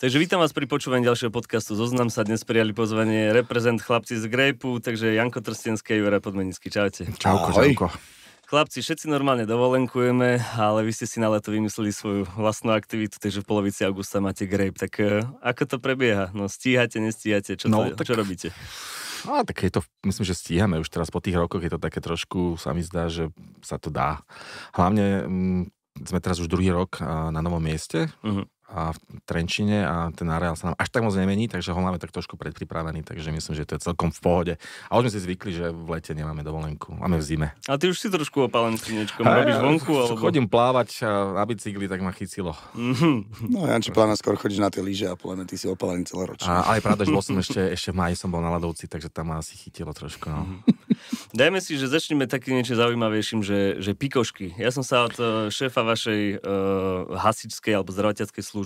Takže vítam vás pri počúvaní ďalšieho podcastu. Zoznam sa dnes prijali pozvanie reprezent chlapci z Grejpu, takže Janko Trstenský, Jura Podmenický. Čaute. Čauko, Ahoj. čauko. Chlapci, všetci normálne dovolenkujeme, ale vy ste si na leto vymysleli svoju vlastnú aktivitu, takže v polovici augusta máte Grape. Tak uh, ako to prebieha? No stíhate, nestíhate? Čo, no, to, tak... čo robíte? No, tak je to, myslím, že stíhame už teraz po tých rokoch, je to také trošku, sa mi zdá, že sa to dá. Hlavne mm, sme teraz už druhý rok na novom mieste. Uh-huh a v Trenčine a ten areál sa nám až tak moc nemení, takže ho máme tak trošku predpripravený, takže myslím, že to je celkom v pohode. A už sme si zvykli, že v lete nemáme dovolenku, máme v zime. A ty už si trošku opálený niečkom, robíš vonku? Alebo... Chodím plávať na bicykli, tak ma chycilo. Mm-hmm. No Janči plána skôr chodíš na tie lyže a podľa ty si opálený celoročne. A, ale pravda, že bol som ešte, ešte v maji som bol na ľadovci, takže tam ma asi chytilo trošku. No. Mm-hmm. Dajme si, že začneme takým niečo zaujímavejším, že, že pikošky. Ja som sa od e, šéfa vašej uh, hasičskej alebo zdravotníckej služby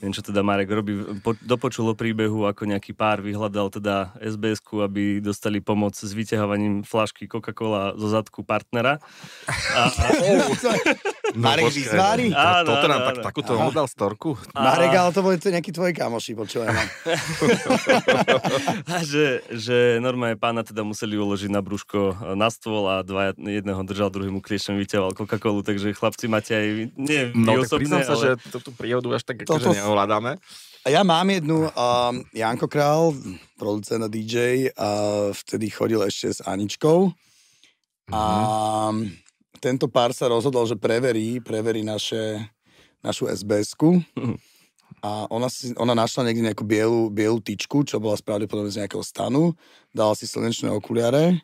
neviem čo teda Marek robí, po, dopočul o príbehu, ako nejaký pár vyhľadal teda sbs aby dostali pomoc s vyťahovaním flašky Coca-Cola zo zadku partnera. A, a... no, Marek vyzvári? To, toto nám tak, takúto dal storku. Marek, ale to boli to nejakí tvoji kamoši, počúvaj a že, že normálne pána teda museli uložiť na brúško na stôl a dva, jedného držal, druhý mu kliešom vyťahoval Coca-Colu, takže chlapci máte aj, nie no, tak priznám ale... sa, že tú príhodu až tak akože neovládame. A ja mám jednu, um, Janko Král, producent a DJ, a vtedy chodil ešte s Aničkou. Mm-hmm. Tento pár sa rozhodol, že preverí, preverí naše, našu SBS-ku. Mm-hmm. A ona, si, ona našla niekde nejakú bielu, bielu tyčku, čo bola pravdepodobne z nejakého stanu. Dala si slnečné okuliare.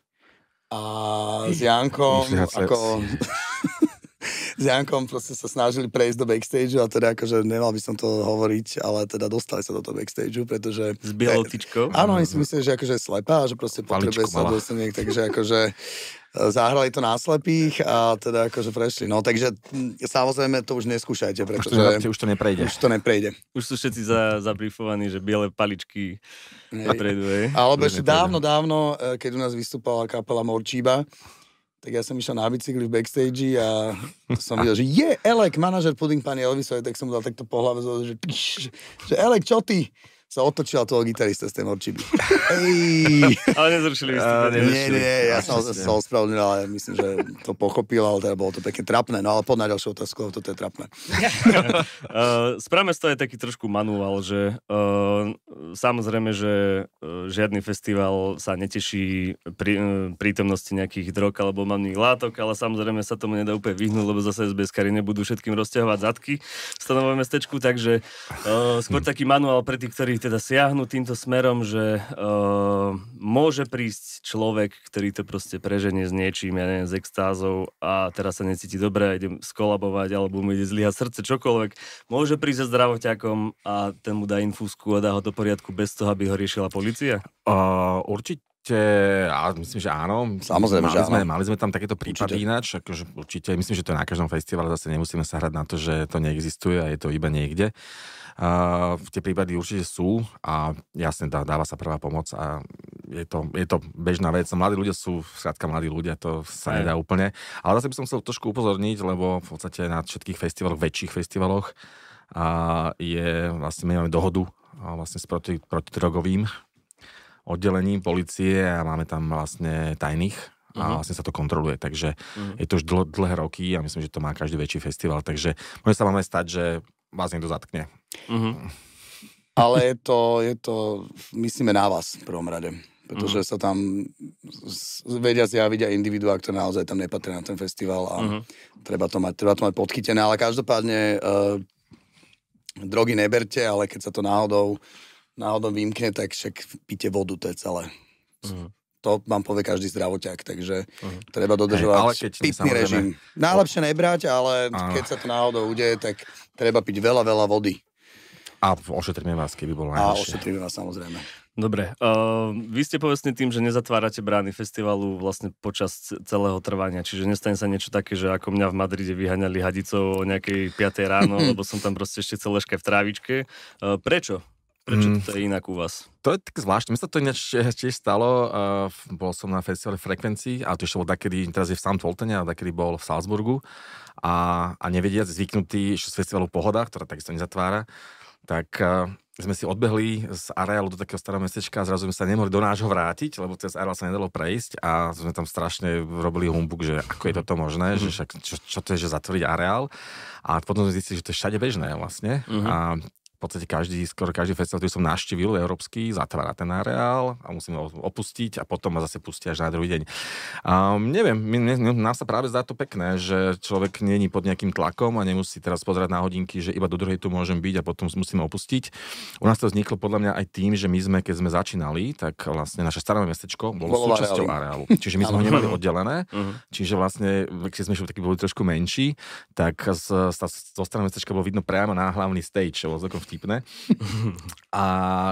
A s Jankom, ako s Jankom proste sa snažili prejsť do backstage a teda akože nemal by som to hovoriť, ale teda dostali sa do toho backstage, pretože... S bielou tyčkou? Áno, oni si mysleli, že akože je slepá, že proste potrebuje sa dostať takže akože e, zahrali to na slepých a teda akože prešli. No takže samozrejme to už neskúšajte, pretože... Už to, už to neprejde. Už to neprejde. Už sú všetci za, zabrifovaní, že biele paličky prejdú, Alebo ešte dávno, dávno, e, keď u nás vystúpala kapela Morčíba, tak ja som išiel na bicykli v backstage a som videl, že je Elek, manažer Pudding Pani Elvisovej, tak som mu dal takto po hlave, že, že Elek, čo ty? Sa otočila toho gitarista z tej Morčiby. ale nezrušili vystúpenie. Uh, nie, nie, ja som sa ospravedlnil, ale myslím, že to pochopil, ale teda bolo to pekne trapné. No ale pod na ďalšiu otázku, toto je trapné. uh, Správame z toho aj taký trošku manuál, že uh, samozrejme, že uh, žiadny festival sa neteší pri, uh, prítomnosti nejakých drog alebo mamných látok, ale samozrejme sa tomu nedá úplne vyhnúť, lebo zase sbs nebudú všetkým rozťahovať zadky v stanovom mestečku, takže uh, skôr taký manuál pre tých, ktorí teda siahnu týmto smerom, že uh, môže prísť človek, ktorý to proste preženie s niečím, ja neviem, s extázou a teraz sa necíti dobre idem skolabovať alebo mu ide zlyhať srdce, čokoľvek. Môže prísť so zdravoťakom a ten mu dá infúzku a dá ho do poriadku bez toho, aby ho riešila policia? Uh, určite a myslím, že áno. Samozrejme, mali že sme, Mali sme tam takéto prípady určite. ináč, akože určite, myslím, že to je na každom festivale, zase nemusíme sa hrať na to, že to neexistuje a je to iba niekde. Uh, tie prípady určite sú a jasne dá, dáva sa prvá pomoc a je to, je to bežná vec. Mladí ľudia sú, skrátka mladí ľudia, to sa Aj. nedá úplne. Ale zase by som chcel trošku upozorniť, lebo v podstate na všetkých festivaloch, väčších festivaloch a je, vlastne my máme dohodu a vlastne s proti, protidrogovým oddelením policie a máme tam vlastne tajných a uh-huh. vlastne sa to kontroluje, takže uh-huh. je to už dl- dlhé roky a myslím, že to má každý väčší festival, takže môže sa aj stať, že vás niekto zatkne. Uh-huh. Ale je to, je to, myslíme na vás v prvom rade. Pretože uh-huh. sa tam vedia zjaviť aj individuá, ktoré naozaj tam nepatria na ten festival a uh-huh. treba, to mať, treba to mať podchytené. Ale každopádne uh, drogy neberte, ale keď sa to náhodou, náhodou vymkne, tak však píte vodu, to je celé. Uh-huh to vám povie každý zdravoťák, takže uh-huh. treba dodržovať hey, ale keď pitný režim. Najlepšie nebrať, ale uh. keď sa to náhodou udeje, tak treba piť veľa, veľa vody. A ošetríme vás, keby bolo najlepšie. A ošetríme vás samozrejme. Dobre, uh, vy ste povestní tým, že nezatvárate brány festivalu vlastne počas celého trvania, čiže nestane sa niečo také, že ako mňa v Madride vyhaňali hadicou o nejakej 5 ráno, lebo som tam proste ešte celé v trávičke. Uh, prečo? Prečo mm. to je inak u vás? To je tak zvláštne. Mne sa to ináč tiež stalo. Uh, bol som na festivale Frekvencii a to ešte bol takedy, teraz je v St. Voltene a takedy bol v Salzburgu a, a nevediac zvyknutý z festivalu Pohoda, ktorá takisto nezatvára, tak uh, sme si odbehli z areálu do takého starého mestečka a zrazu sme sa nemohli do nášho vrátiť, lebo cez areál sa nedalo prejsť a sme tam strašne robili humbuk, že ako je toto možné, mm-hmm. že však, čo, čo to je, že zatvoriť areál. A potom sme zistili, že to je všade bežné vlastne. Mm-hmm. A v podstate každý, skoro každý festival, ktorý som navštívil, európsky, zatvára ten areál a musíme ho opustiť a potom ma zase pustia až na druhý deň. Um, neviem, nám sa práve zdá to pekné, že človek není pod nejakým tlakom a nemusí teraz pozerať na hodinky, že iba do druhej tu môžem byť a potom musíme opustiť. U nás to vzniklo podľa mňa aj tým, že my sme, keď sme začínali, tak vlastne naše staré mestečko bolo, bolo súčasťou areálu. Čiže my sme ho nemali oddelené, uh-huh. čiže vlastne, keď sme takí boli trošku menší, tak z, z, zo starého mestečka bolo vidno priamo na hlavný stage, vtipné. A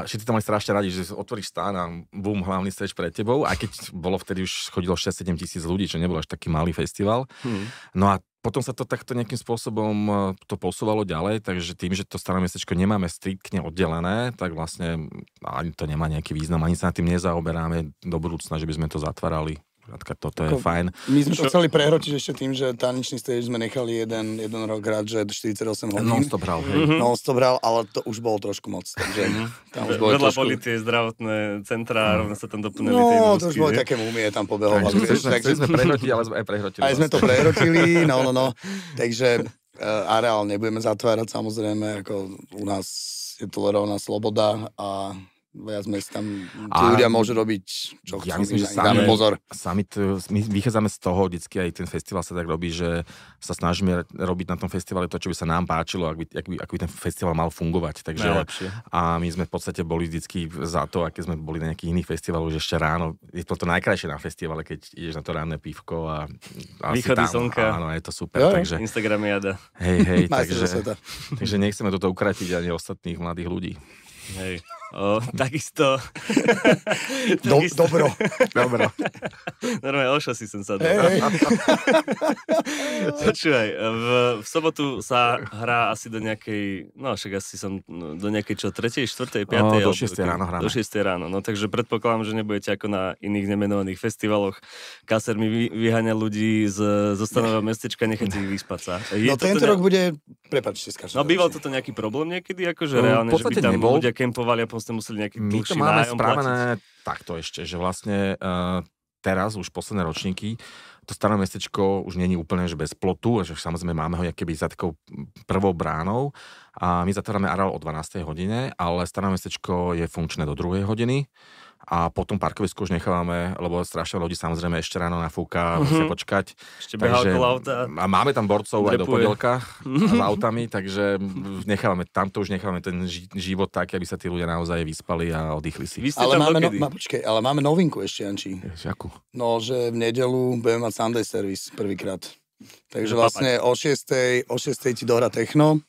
všetci tam mali strašne radi, že otvoríš stán a bum, hlavný stage pred tebou, aj keď bolo vtedy už chodilo 6-7 tisíc ľudí, čo nebol až taký malý festival. Hmm. No a potom sa to takto nejakým spôsobom e, to posúvalo ďalej, takže tým, že to staré mestečko nemáme striktne oddelené, tak vlastne ani to nemá nejaký význam, ani sa na tým nezaoberáme do budúcna, že by sme to zatvárali. Krátka, toto je Ako, fajn. My sme to chceli prehrotiť ešte tým, že tanečný stage sme nechali jeden, jeden rok hrať, že 48 hodín. Non-stop hral. Mm-hmm. Non-stop hral, ale to už bolo trošku moc. Takže mm-hmm. tam už bolo Vedľa trošku... boli tie zdravotné centrá, mm. rovno sa tam doplnili no, tie No, to už boli také mumie tam pobehovali. Chceli sme prehrotili, ale sme aj prehrotili. Aj sme to prehrotili, no, no, no. Takže uh, areál nebudeme zatvárať samozrejme, ako u nás je tolerovaná sloboda a viac menej tam tí a ľudia môžu robiť, čo ja chcú. Myslím, že sami, pozor. Sami to, my vychádzame z toho, vždycky aj ten festival sa tak robí, že sa snažíme robiť na tom festivale to, čo by sa nám páčilo, ak by, ak by, ak by ten festival mal fungovať. Takže, Najlepšie. a my sme v podstate boli vždycky za to, aké sme boli na nejakých iných festivaloch, že ešte ráno, je to to najkrajšie na festivale, keď ideš na to ranné pívko a, a Východy tam, slnka. Áno, je to super. Jo, takže, Instagram jada. Hej, hej, takže, takže nechceme toto ukratiť ani ostatných mladých ľudí. Hej. O, takisto... Do, takisto... Dobro. Dobro. Normálne oša si som sa Hey, hey. Počúvaj, v, v sobotu sa hrá asi do nejakej, no však asi som no, do nejakej čo, tretej, štvrtej, piatej? No, do šiestej ráno hráme. Do šiestej ráno, no takže predpokladám, že nebudete ako na iných nemenovaných festivaloch. Kaser mi vy, vyháňa ľudí z, zo stanového mestečka, nechajte ich vyspať sa. Je no tento ne... rok bude, prepáčte, skáčem. No býval toto nejaký problém niekedy, akože no, reálne, že by tam nebol. ľudia kempovali a ste museli nejaký My to máme správené takto ešte, že vlastne uh, teraz už posledné ročníky to staré mestečko už není úplne že bez plotu, že samozrejme máme ho keby za takou prvou bránou a my zatvárame areál o 12. hodine, ale staré mestečko je funkčné do 2. hodiny a potom parkovisko už nechávame, lebo strašne ľudí samozrejme ešte ráno nafúka, mm-hmm. musia počkať. Ešte takže, auta. A máme tam borcov drepuje. aj do podielka s autami, takže nechávame, tamto už nechávame ten život tak, aby sa tí ľudia naozaj vyspali a oddychli si. ale, máme no, ma, počkej, ale máme novinku ešte, Janči. Jakú? No, že v nedelu budeme mať Sunday service prvýkrát. Takže vlastne o 6. o 6. ti dohra techno,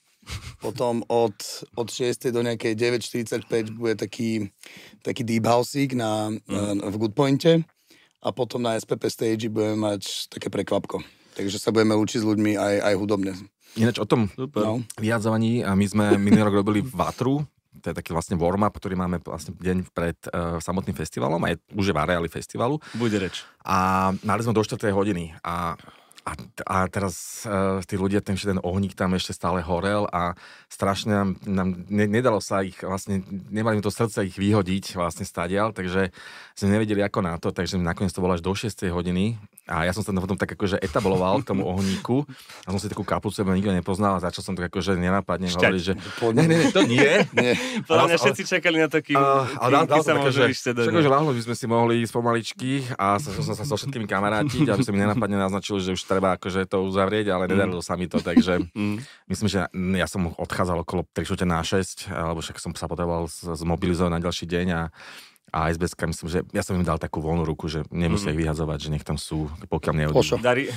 potom od, od 6. do nejakej 9.45 bude taký, taký deep houseík na, mm. na, v Good Pointe a potom na SPP stage budeme mať také prekvapko. Takže sa budeme učiť s ľuďmi aj, aj hudobne. Ináč o tom no. vyjadzovaní, a my sme minulý rok robili Vatru, to je taký vlastne warm-up, ktorý máme vlastne deň pred uh, samotným festivalom, aj už je v areáli festivalu. Bude reč. A mali sme do 4. hodiny a a, a teraz uh, tí ľudia, ten, ten ohník tam ešte stále horel a strašne nám, nám ne, nedalo sa ich, vlastne nemali to srdce ich vyhodiť vlastne stadial, takže sme nevedeli ako na to, takže nakoniec to bolo až do 6 hodiny a ja som sa potom tak akože etabloval k tomu ohníku a som si takú kapucu, lebo nikto nepoznal a začal som tak akože nenápadne hovoriť, že ne, ne, ne, to nie. nie. Podľa mňa všetci čakali na taký uh, dal, dal sa môže že, že ľahlo by sme si mohli ísť pomaličky a som sa so všetkými kamarátiť, aby som mi nenápadne naznačil, že už treba akože to uzavrieť, ale nedarilo sa mi to, takže mm. myslím, že ja som odchádzal okolo 3 na 6, alebo však som sa potreboval zmobilizovať na ďalší deň a a SBS, myslím, že ja som im dal takú voľnú ruku, že nemusia mm. ich vyhadzovať, že nech tam sú, pokiaľ neodídu. Darí...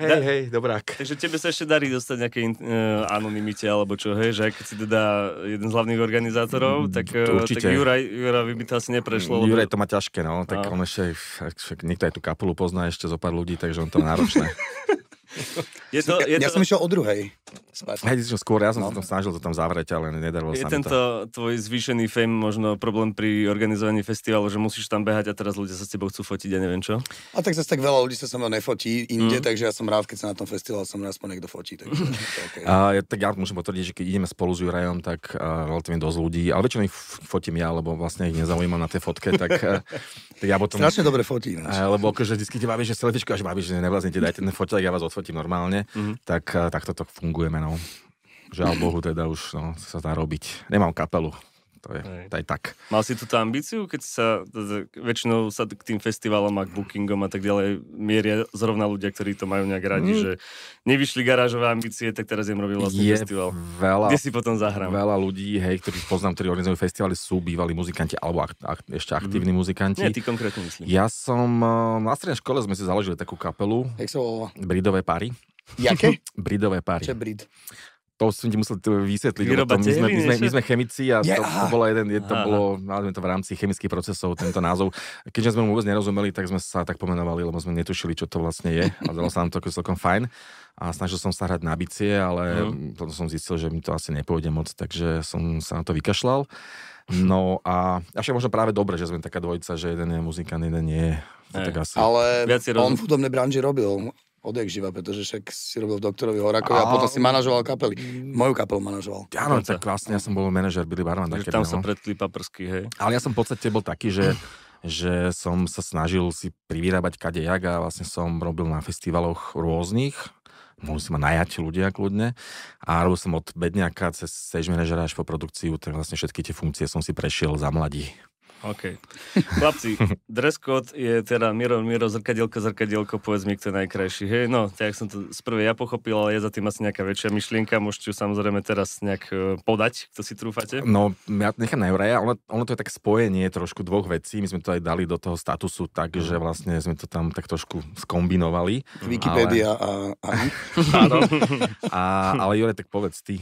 hej, hej, dobrák. Takže tebe sa ešte darí dostať nejaké uh, anonimite, alebo čo, hej, že keď si teda jeden z hlavných organizátorov, mm, tak, uh, tak Juraj, Juraj by to asi neprešlo. Lebo... Juraj to má ťažké, no, tak a. on ešte, však niekto aj tú kapulu pozná ešte zo pár ľudí, takže on to náročné. Je to, je ja to... som išiel o druhej. Hej, skôr, ja som No. sa tam snažil to tam zavrieť, ale nedarilo Je sa mi to. tento tvoj zvýšený fame možno problém pri organizovaní festivalu, že musíš tam behať a teraz ľudia sa s tebou chcú fotiť, ja neviem čo? A tak zase tak veľa ľudí sa so mnou nefotí inde, Mm. takže ja som rád, keď sa na tom festivale so mnou aspoň niekto fotí. Takže to okay. A ja, tak ja môžem potvrdiť, že keď ideme spolu s Jurajom, tak uh, relatívne dosť ľudí, ale väčšinou ich fotím ja, lebo vlastne ich nezaujímam na tej fotke, tak, uh, tak ja potom... Strašne dobre fotí. ináč. Uh, lebo akože vždy ti baví, že selfiečko, až baví, že nevláznete, dajte ten foťák, ja vás odfotím normálne, Mhm. tak uh, takto to fungujeme, no. Žiaľ Bohu, teda už no, sa dá robiť. Nemám kapelu, to je, to je tak. Mal si túto ambíciu, keď sa, väčšinou sa k tým festivalom a k bookingom a tak ďalej mieria zrovna ľudia, ktorí to majú nejak radi, Mm. že nevyšli garážové ambície, tak teraz im robí vlastný Je festival. veľa, Kde si potom zahrám? veľa ľudí, hej, ktorí poznám, ktorí organizujú festivaly, sú bývalí muzikanti alebo ak, ak, ešte aktívni muzikanti. Nie, ty konkrétne myslím. Ja som, eh, na strednej škole sme si založili takú kapelu, Jak sa volá? Bridové pary. Jaké? Bridové pary. Čo je brid? To som ti musel vysvetliť, lebo to, my, sme, my, sme, my sme chemici a Je, to, to bolo jeden, je, to Aha. bolo, nazvime to v rámci chemických procesov, tento názov. Keďže sme mu vôbec nerozumeli, tak sme sa tak pomenovali, lebo sme netušili, čo to vlastne je a dalo sa nám to ako celkom fajn. A snažil som sa hrať na bicie, ale Mhm. potom som zistil, že mi to asi nepôjde moc, takže som sa na to vykašľal. No a a však možno práve dobre, že sme taká dvojica, že jeden je muzikant, jeden nie. Hej. tak asi. Ale on v hudobnej branži robil odjak živa, pretože však si robil v doktorovi Horakovi a A- potom si manažoval kapely. Moju kapelu manažoval. Áno, tak vlastne ja som bol manažer Billy Barman. Tam sa pretli paprsky, hej. Ale ja som v podstate bol taký, že, že som sa snažil si privyrábať kadejak a vlastne som robil na festivaloch rôznych. Mohli si ma najať ľudia kľudne. A robil som od bedňaka cez stage manažera až po produkciu, tak vlastne všetky tie funkcie som si prešiel za mladí. OK. Chlapci, dress code je teda Miro, Miro, zrkadielko, zrkadielko, povedz mi, kto je najkrajší. Hej, no, tak som to z prvej ja pochopil, ale je za tým asi nejaká väčšia myšlienka, môžete ju samozrejme teraz nejak e, podať, kto si trúfate. No, ja nechám na Juraja, ono, ono to je tak spojenie trošku dvoch vecí. My sme to aj dali do toho statusu tak, že vlastne sme to tam tak trošku skombinovali. Wikipedia a, a... Áno. A, ale Jure, tak povedz ty.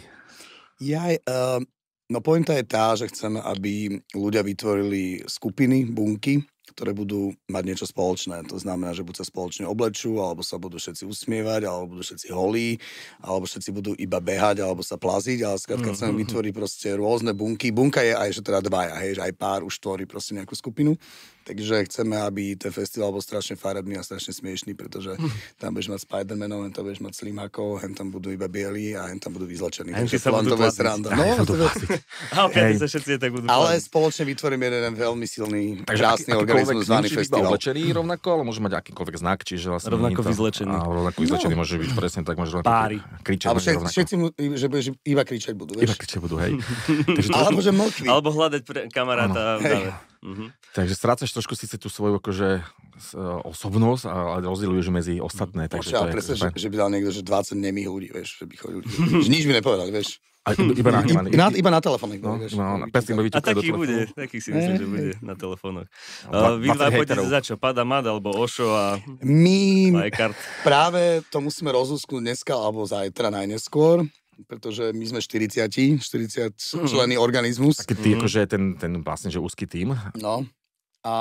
Jaj, uh, no pointa je tá, že chceme, aby ľudia vytvorili skupiny, bunky, ktoré budú mať niečo spoločné. To znamená, že buď sa spoločne oblečú, alebo sa budú všetci usmievať, alebo budú všetci holí, alebo všetci budú iba behať, alebo sa plaziť, ale skrátka chceme vytvoriť proste rôzne bunky. Bunka je aj, že teda dvaja, hej, že aj pár už tvorí proste nejakú skupinu. Takže chceme, aby ten festival bol strašne farebný a strašne smiešný, pretože tam budeš mať Spider-Manov, hen tam budeš mať Slimákov, hen tam budú iba bieli a hen tam budú vyzlečení. Hen sa budú sranda. No, budú to je- plaziť. A opäť Hej. sa všetci tak budú ale spoločne vytvoríme jeden veľmi silný, Takže krásny aký- organizmus zvaný iba festival. oblečený rovnako, ale môže mať akýkoľvek znak, čiže vlastne... Rovnako to- vyzlečený. A rovnako vyzlečený môže byť presne tak, môže rovnako Páry. kričať. Alebo môže všetci, všetci mu, že budeš iba kričať budú, Iba vieš? kričať budú, hej. Takže, Alebo trošku, že mlkví. Alebo hľadať pre kamaráta v Hej. Mhm. takže strácaš trošku síce tú svoju akože s- osobnosť, ale rozdieluješ medzi ostatné. Takže Počkaj, to ale je akože že, že by dal niekto, že 20 nemých ľudí, vieš, že by chodili. že nič by nepovedali, vieš. A iba, iba na, iba, I, na, iba na telefóne. No, vieš. no, no, iba A taký bude, taký si myslím, že bude na telefónoch. Uh, vy 20 dva pôjdete za čo? Pada Mad alebo Ošo a My Lajkart? práve to musíme rozúsknuť dneska alebo zajtra najneskôr, pretože my sme 40, 40 členy organizmus. Keď ty Mhm. akože ten, ten vlastne, že úzky tým, No. A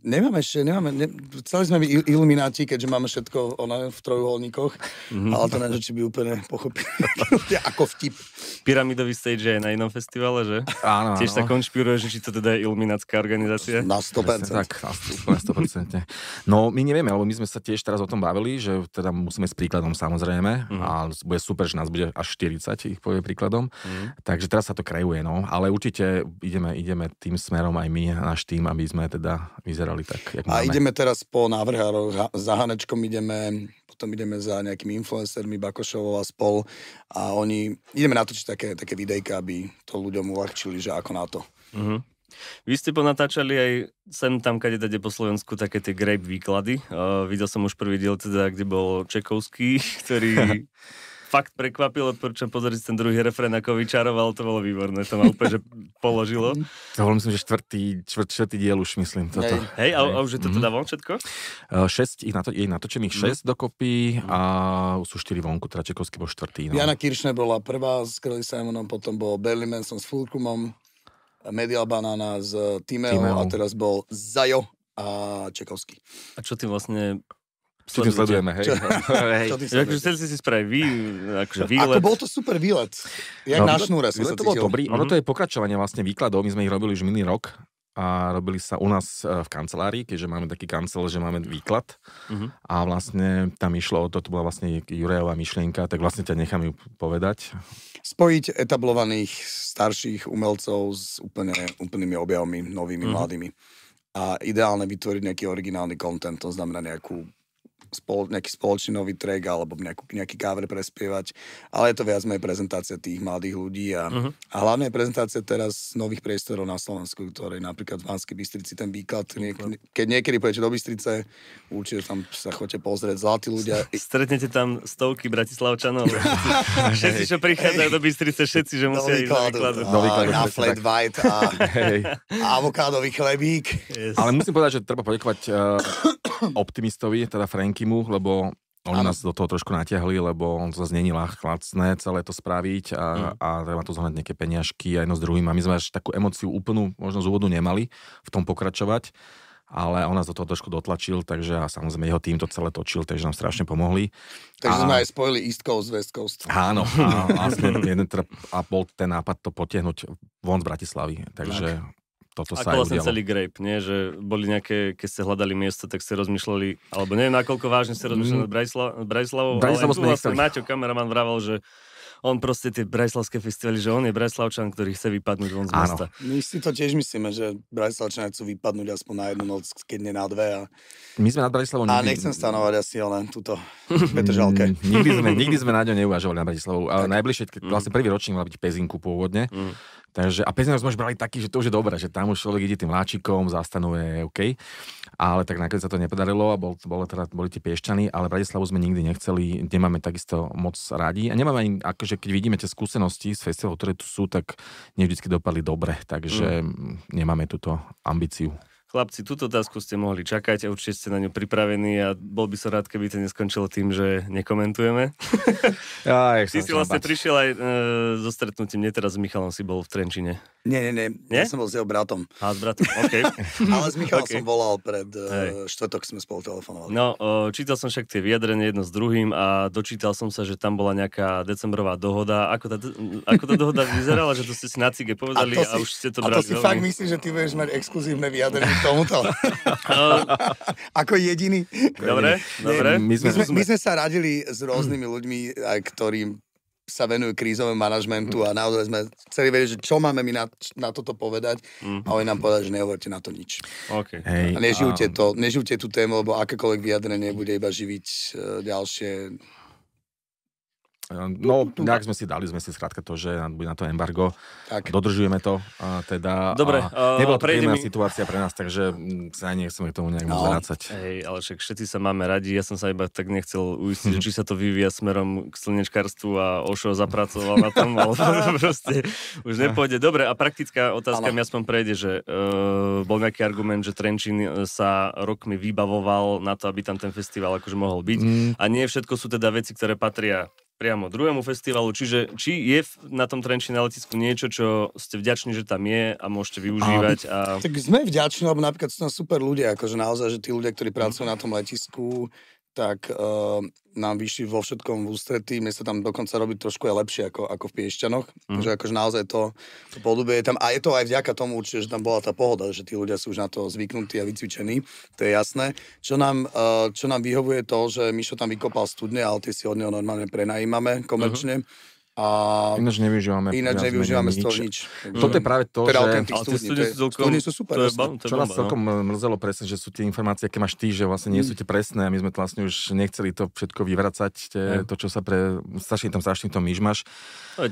nemáme ešte, nemáme, ne, chceli sme byť il- ilumináti, keďže máme všetko ona, v trojuholníkoch, Mhm. ale to neviem, či by úplne pochopili, ako vtip. Pyramidový stage je na inom festivale, že? áno, Tiež sa áno. konšpiruje, že či to teda je iluminátska organizácia. Na Presne 100%. Tak, asi úplne 100%. No, my nevieme, lebo my sme sa tiež teraz o tom bavili, že teda musíme s príkladom samozrejme Mhm. a bude super, že nás bude až 40, ich povie príkladom. Mhm. Takže teraz sa to kreuje, no. Ale určite ideme, ideme tým smerom aj my, náš tým, aby sme teda vyzerali tak, jak A máme. ideme teraz po návrhároch, za Hanečkom ideme, potom ideme za nejakými influencermi, Bakošovou a spol a oni, ideme natočiť také, také videjka, aby to ľuďom uľahčili, že ako na to. Mhm. Vy ste ponatáčali aj sem tam, kade tade po Slovensku, také tie grape výklady. Uh, videl som už prvý diel teda, kde bol Čekovský, ktorý fakt prekvapil, odporúčam pozrieť si ten druhý refrén, ako vyčaroval, to bolo výborné, to ma úplne že položilo. To bolo myslím, že štvrtý, čtvrt, štvrtý diel už myslím. Toto. Hej. Hej, a, a už je to Mhm. teda von všetko? Uh, šesť, ich nato, je natočených Mhm. 6 dokopy a sú 4 vonku, teda Čekovský bol štvrtý. No. Jana Kiršner bola prvá s Curly Simonom, potom bol Barry Manson s Fulcrumom, Medial Banana s Timeo Timeo. a teraz bol Zajo a Čekovský. A čo ty vlastne Čo tým sledujeme, hej. hej. Čo akože chceli si spraviť vy, akože výlet. Ako bol to super výlet. Jak no, na šnúre som sa to bol dobrý. Mm-hmm. Ono to je pokračovanie vlastne výkladov. My sme ich robili už minulý rok a robili sa u nás e, v kancelárii, keďže máme taký kancel, že máme výklad. Mm-hmm. A vlastne tam išlo o to, to bola vlastne Jurejová myšlienka, tak vlastne ťa nechám ju povedať. Spojiť etablovaných starších umelcov s úplne, úplnými objavmi, novými, mm-hmm. mladými. A ideálne vytvoriť nejaký originálny content, to znamená nejakú spol, nejaký spoločný nový track alebo nejakú, nejaký cover prespievať, ale je to viac menej prezentácia tých mladých ľudí a, uh-huh. a hlavne je prezentácia teraz nových priestorov na Slovensku, ktoré napríklad v Banskej Bystrici ten výklad, niek- keď niekedy pôjdete do Bystrice, určite tam sa chodite pozrieť, zlatí ľudia. Stretnete tam stovky bratislavčanov, všetci, čo prichádzajú do Bystrice, všetci, že musia ísť na výklad. Na flat white a, a avokádový chlebík. Yes. Ale musím povedať, že treba poďakovať uh, optimistovi, teda Frankimu, lebo oni ano. nás do toho trošku natiahli, lebo on to zase není lacné celé to spraviť a, mm. a treba tu zohnať nejaké peniažky aj jedno s druhým. A my sme až takú emociu úplnú, možno z úvodu nemali v tom pokračovať, ale on nás do toho trošku dotlačil, takže a samozrejme jeho tým to celé točil, takže nám strašne pomohli. Takže a... sme aj spojili East Coast, West Coast. Áno, a, a, jeden, a bol ten nápad to potiahnuť von z Bratislavy, takže tak toto sa Ako vlastne celý Grape, nie? Že boli nejaké, keď ste hľadali miesto, tak ste rozmýšľali, alebo neviem, nakoľko vážne ste rozmýšľali mm. Bratislavou, Bratislavou ale vlastne Maťo, kameraman, vravel, že on proste tie brajslavské festivaly, že on je brajslavčan, ktorý chce vypadnúť von z Áno. mesta. My si to tiež myslíme, že brajslavčania chcú vypadnúť aspoň na jednu noc, keď nie na dve. A... My sme nad Bratislavou nikdy... A nechcem stanovať asi len túto Petržalke. Mm, nikdy sme, nikdy sme na ňo neuvažovali na Bratislavu. Ale najbližšie, keď vlastne prvý ročník mal byť Pezinku pôvodne. Mm. Takže, a Pezinok sme už brali taký, že to už je dobré, že tam už človek ide tým vláčikom, zastanuje, OK ale tak nakoniec sa to nepodarilo a bol, bol teda, boli tie piešťany, ale Bratislavu sme nikdy nechceli, nemáme takisto moc radi a nemáme ani, akože keď vidíme tie skúsenosti z festivalov, ktoré tu sú, tak nevždy dopadli dobre, takže mm. nemáme túto ambíciu. Chlapci, túto otázku ste mohli čakať a určite ste na ňu pripravení a bol by som rád, keby to neskončilo tým, že nekomentujeme. Ja, Ty si vlastne prišiel aj e, so stretnutím, nie teraz s Michalom si bol v Trenčine. Nie, nie, nie, nie? ja som bol s jeho bratom. A s bratom, OK. Ale s Michalom okay. som volal pred uh, štvrtok, sme spolu telefonovali. No, uh, čítal som však tie vyjadrenie jedno s druhým a dočítal som sa, že tam bola nejaká decembrová dohoda. Ako tá, ako tá dohoda vyzerala, že to ste si na cige povedali a, a už ste to brali A to si veľmi... fakt myslíš, že ty budeš mať exkluzívne vyjadrenie tomuto. Ako jediný. Dobre, dobre. My sme, my, sme, my sme sa radili s rôznymi ľuďmi, ktorým sa venujú krízovému manažmentu a naozaj sme chceli vedieť, že čo máme my na, na toto povedať mm. a oni nám povedali, že nehovorte na to nič. Okay. Hej, a neživte, a... to, neživte tú tému, lebo akékoľvek vyjadrenie bude iba živiť uh, ďalšie No, nejak sme si dali, sme si skrátka to, že bude na to embargo. Tak. Dodržujeme to. A teda, Dobre. A nebola to príjemná mi... situácia pre nás, takže sa ani nechceme k tomu nejak no. vrácať. Hej, ale však všetci sa máme radi. Ja som sa iba tak nechcel uistiť, hmm. či sa to vyvíja smerom k slnečkarstvu a Ošo zapracoval na tom, ale proste už nepôjde. Dobre, a praktická otázka mi aspoň prejde, že uh, bol nejaký argument, že Trenčín sa rokmi vybavoval na to, aby tam ten festival akože mohol byť. Mm. A nie všetko sú teda veci, ktoré patria priamo druhému festivalu, čiže či je na tom Trenčine letisku niečo, čo ste vďační, že tam je a môžete využívať. A... Tak sme vďační, lebo napríklad sú tam super ľudia, akože naozaj, že tí ľudia, ktorí pracujú na tom letisku, tak uh, nám vyšli vo všetkom v ústretí. Mne sa tam dokonca robí trošku aj lepšie ako, ako v Piešťanoch. Mm. Takže akože naozaj to, to podobie je tam. A je to aj vďaka tomu určite, že tam bola tá pohoda, že tí ľudia sú už na to zvyknutí a vycvičení. To je jasné. Čo nám, uh, čo nám vyhovuje to, že Mišo tam vykopal studne, ale tie si od neho normálne prenajímame komerčne. Uh-huh a ináč nevyužívame. Ináč nevyužívame z toho nič. Toto je práve to, teda že... Ale tie studie, sú, celkom, sú super. To je, to je čo nás celkom mrzelo presne, že sú tie informácie, aké máš ty, že vlastne nie sú tie presné a my sme to vlastne už nechceli to všetko vyvracať, tie, to, čo sa pre... Strašne tam strašne to myšmaš.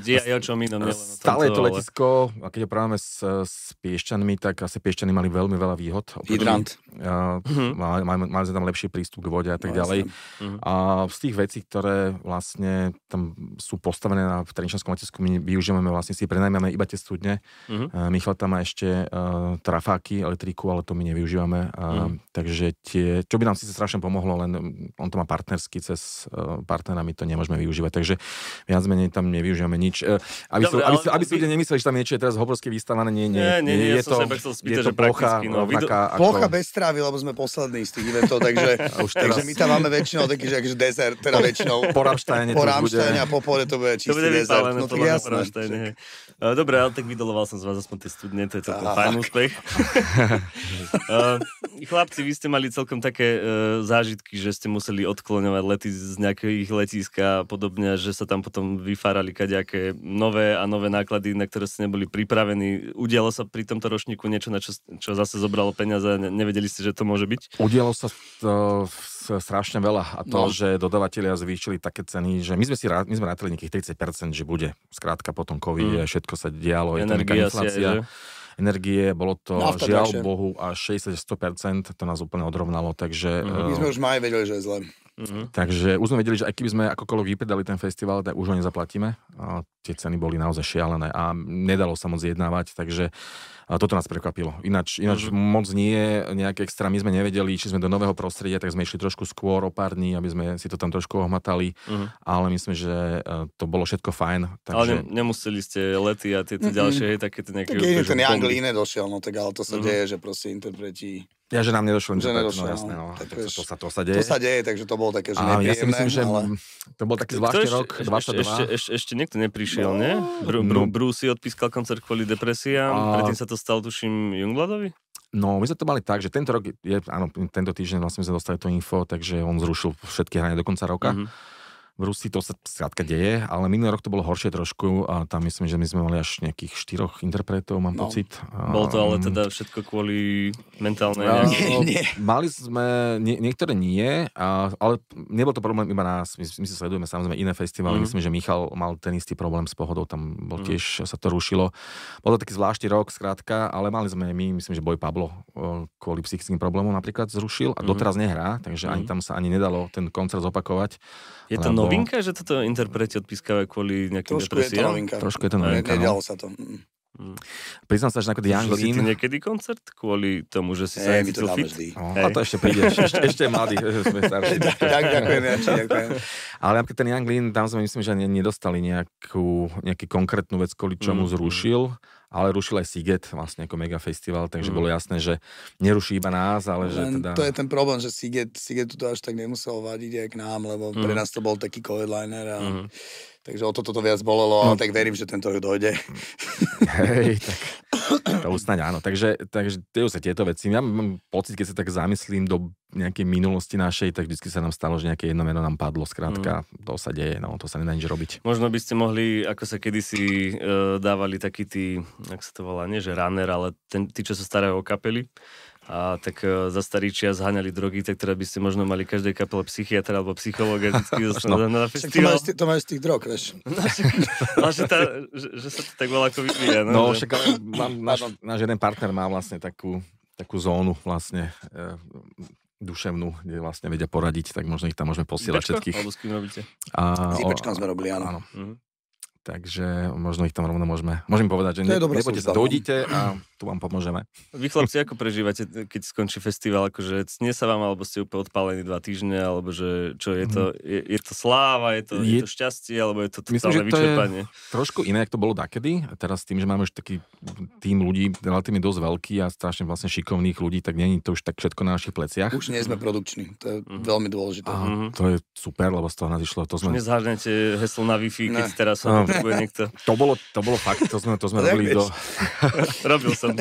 Ja, čo my, no, Stále je to letisko, a keď ho právame s, s Piešťanmi, tak asi Piešťany mali veľmi veľa výhod. Hydrant. Mhm. Mali, mali sme tam lepší prístup k vode a tak ďalej. Mhm. A z tých vecí, ktoré vlastne tam sú postavené na v Trenčanskom letisku my využívame vlastne si prenajmame iba tie studne. Uh-huh. Michal tam má ešte uh, trafáky, elektriku, ale to my nevyužívame. Uh, uh-huh. Takže tie, čo by nám síce strašne pomohlo, len on to má partnersky cez uh, partnera, my to nemôžeme využívať. Takže viac menej tam nevyužívame nič. Uh, aby, Dobre, sú, aby, aby, aby nemysleli, že tam niečo je teraz hovorské vystavané, nie, nie. Nie, nie, nie je, ja to, spýtať, je to plocha, no, rovnaká, ako... plocha bez trávy, lebo sme poslední z tých eventov, takže, už teraz... takže my tam máme väčšinou taký, že akože desert, teda väčšinou. Po Ramštajne po Ramštajne a po pole to bude to bude desert. No to jasné. Dobre, ale tak vydoloval som z vás aspoň tie studne, to je celkom fajn úspech. Chlapci, vy ste mali celkom také uh, zážitky, že ste museli odkloňovať lety z nejakých letíska a podobne, že sa tam potom vyfárali kaďaké nové a nové náklady, na ktoré ste neboli pripravení. Udialo sa pri tomto ročníku niečo, na čo, čo zase zobralo peniaze a nevedeli ste, že to môže byť? Udialo sa to strašne veľa a to, no. že dodavatelia zvýšili také ceny, že my sme si my sme rátali nejakých 30%, že bude. Skrátka potom COVID, mm. všetko sa dialo, je to inflácia. Je, energie, bolo to Nafta žiaľ. Bohu až 60-100%, to nás úplne odrovnalo, takže... Mm-hmm. My sme už maj vedeli, že je zle. Mm-hmm. Takže už sme vedeli, že aj keby sme akokoľvek vypredali ten festival, tak už ho nezaplatíme. A tie ceny boli naozaj šialené a nedalo sa moc jednávať, takže a toto nás prekvapilo. Ináč, ináč mm-hmm. moc nie, nejak extra, my sme nevedeli, či sme do nového prostredia, tak sme išli trošku skôr o pár dní, aby sme si to tam trošku ohmatali, mm-hmm. ale myslím, že e, to bolo všetko fajn. Takže... Ale ne, nemuseli ste lety a tieto mm-hmm. ďalšie, také nejaké... Tak ten Young Line došiel, no tak ale to sa mm-hmm. deje, že proste interpreti ja, že nám nedošlo nič. Že nedošlo, no, jasné, no. Tak to, to, sa, to sa deje. To sa deje, takže to bolo také, že a ja si myslím, že ale... to bol taký zvláštny rok, 22. Ešte, ešte, ešte, ešte niekto neprišiel, no, nie? Bru, Bru, Bruce si odpískal koncert kvôli depresiám, a... predtým sa to stalo, tuším, Jungbladovi? No, my sme to mali tak, že tento rok, je, áno, tento týždeň vlastne sme dostali to info, takže on zrušil všetky hrania do konca roka. Mm-hmm v Rusii to sa skrátka deje, ale minulý rok to bolo horšie trošku a tam myslím, že my sme mali až nejakých štyroch interpretov, mám no. pocit. Bolo to ale teda všetko kvôli mentálnej... A, nie, nie. Mali sme, nie, niektoré nie, a, ale nebol to problém iba nás. My, my si sledujeme samozrejme iné festivaly. Mm. Myslím, že Michal mal ten istý problém s pohodou, tam bol mm. tiež, sa to rušilo. Bol to taký zvláštny rok, skrátka, ale mali sme my, myslím, že Boj Pablo kvôli psychickým problémom napríklad zrušil a mm. doteraz nehrá, takže mm. ani tam sa ani nedalo ten koncert zopakovať. Je to. Novinka, že toto interpreti odpískavajú kvôli nejakým Trošku depresiám? je to novinka. Trošku je to novinka, ne, no. sa to. Mm. Mm. Priznám sa, že nakoniec Young Lean... Si niekedy koncert kvôli tomu, že si sa hey, to fit? Vždy. Oh, a to ešte príde, ešte, ešte mladý, sme starší. tak, ďakujem, ďakujem. Ale napríklad ten Young Lean, tam sme myslím, že nedostali nejakú, nejakú konkrétnu vec, kvôli čomu mm. zrušil ale rušil aj Siget vlastne ako mega festival, takže mm. bolo jasné, že neruší iba nás, ale že teda... To je ten problém, že Siget, Siget to až tak nemusel vadiť aj k nám, lebo mm. pre nás to bol taký co-headliner a mm. Takže o toto to viac bolelo, no. ale tak verím, že tento rok dojde. Hej, tak to usnaď áno. Takže, takže dejú sa tieto veci. Ja mám pocit, keď sa tak zamyslím do nejakej minulosti našej, tak vždy sa nám stalo, že nejaké jedno meno nám padlo. Skrátka, mm. to sa deje, no to sa nedá nič robiť. Možno by ste mohli, ako sa kedysi uh, dávali takí tí, ak sa to volá, nie že runner, ale ten, tí, čo sa starajú o kapely, a tak uh, za starý čas zháňali drogy, tak teda by ste možno mali každej kapele psychiatra alebo psychológa vždycky no. na, na festival. To, to máš z tých drog, vieš. No, že, tá, že, že, sa to tak veľa ako vyvíja. No, no že... však ale mám, náš, náš jeden partner má vlastne takú, takú zónu vlastne e, duševnú, kde vlastne vedia poradiť, tak možno ich tam môžeme posielať Ibačko? všetkých. Alebo s kým robíte? A, s sme robili, áno. áno. Mm-hmm. Takže možno ich tam rovno môžeme. Môžem povedať, že ne, nebojte sa, dojdite a tu vám pomôžeme. Vy chlapci, ako prežívate, keď skončí festival? Akože cnie sa vám, alebo ste úplne odpálení dva týždne, alebo že čo, je to, mhm. je, je to sláva, je to, je, je to šťastie, alebo je to totálne Myslím, že to vyčerpanie? Je trošku iné, ako to bolo dakedy. A teraz tým, že máme už taký tým ľudí relatívne dosť veľký a strašne vlastne šikovných ľudí, tak není to už tak všetko na našich pleciach. Už nie sme produkční, to je mm. veľmi dôležité. A, mm-hmm. To je super, lebo z toho nadišlo. To sme... Nezhážnete heslo na Wi-Fi, keď ne. teraz sa no. Niekto. To bolo, to bolo fakt, to sme, to sme robili do... Robil som.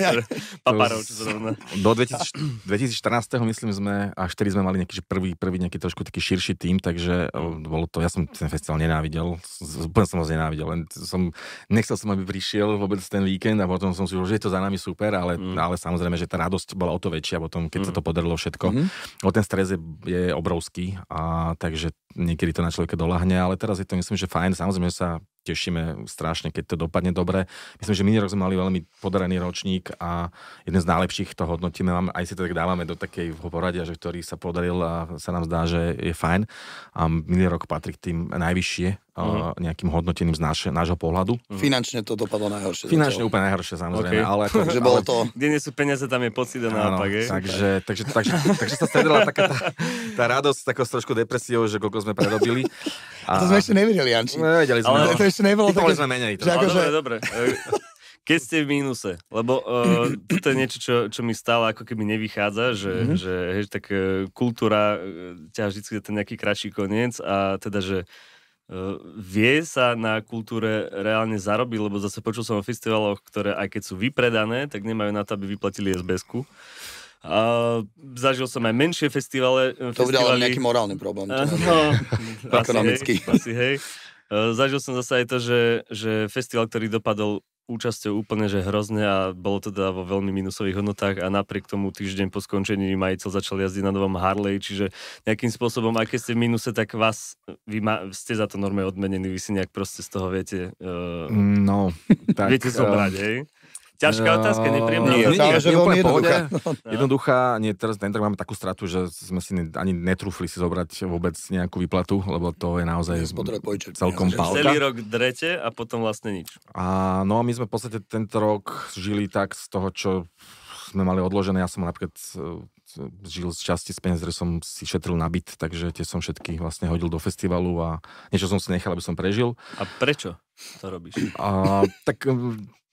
Paparov, čo zrovna. Do 2014. myslím sme, až vtedy sme mali nejaký prvý, prvý nejaký trošku taký širší tým, takže mm. bolo to, ja som ten festival nenávidel, úplne som ho nenávidel, len som, nechcel som, aby prišiel vôbec ten víkend a potom som si že je to za nami super, ale, mm. ale samozrejme, že tá radosť bola o to väčšia potom, keď mm. sa to podarilo všetko. Mm. O ten stres je, je obrovský a takže niekedy to na človeka dolahne, ale teraz je to myslím, že fajn, samozrejme sa tešíme strašne, keď to dopadne dobre. Myslím, že minulý rok sme mali veľmi podarený ročník a jeden z najlepších to hodnotíme, aj si to tak dávame do takej poradia, že ktorý sa podaril a sa nám zdá, že je fajn. A minulý rok patrí k tým najvyššie uh, nejakým hodnoteným z naše, nášho pohľadu. Uh-huh. Finančne to dopadlo najhoršie. Finančne zatiaľ. úplne najhoršie, samozrejme. Okay. Ale, to, že bolo to... Kde nie sú peniaze, tam je pocit a naopak, je? Takže, takže, takže, takže, sa stredila taká tá, tá radosť s takou trošku depresiou, že koľko sme predobili. A... to sme ešte nevedeli, Janči. Nevedeli sme. Ale to ešte nebolo také... sme menej. Že ako, že... Dobre, dobre. Keď ste v mínuse, lebo uh, to je niečo, čo, čo mi stále ako keby nevychádza, že, mm-hmm. že hej, tak uh, kultúra uh, ťa vždy ten nejaký kratší koniec a teda, že uh, vie sa na kultúre reálne zarobiť, lebo zase počul som o festivaloch, ktoré aj keď sú vypredané, tak nemajú na to, aby vyplatili SBS-ku. A zažil som aj menšie festivale. To bude ale nejaký morálny problém. Uh, no, ekonomický. Asi hej, asi hej. Zažil som zase aj to, že, že festival, ktorý dopadol účasťou úplne, že hrozne a bolo teda vo veľmi minusových hodnotách a napriek tomu týždeň po skončení majiteľ začal jazdiť na novom Harley, čiže nejakým spôsobom, aj keď ste v minuse, tak vás, vy ma, ste za to norme odmenení, vy si nejak proste z toho viete uh, no, tak, viete zobrať, uh, hej? Ťažká otázka, nepríjemná nie, otázka. Nie, nie, nie, úplne jednoduchá. No. jednoduchá. Nie, teraz ten máme takú stratu, že sme si ani netrúfli si zobrať vôbec nejakú výplatu, lebo to je naozaj celkom pálka. Celý rok drete a potom vlastne nič. A, no a my sme v podstate tento rok žili tak z toho, čo sme mali odložené. Ja som napríklad e, žil z časti z peniaz, som si šetril na byt, takže tie som všetky vlastne hodil do festivalu a niečo som si nechal, aby som prežil. A prečo to robíš? A, tak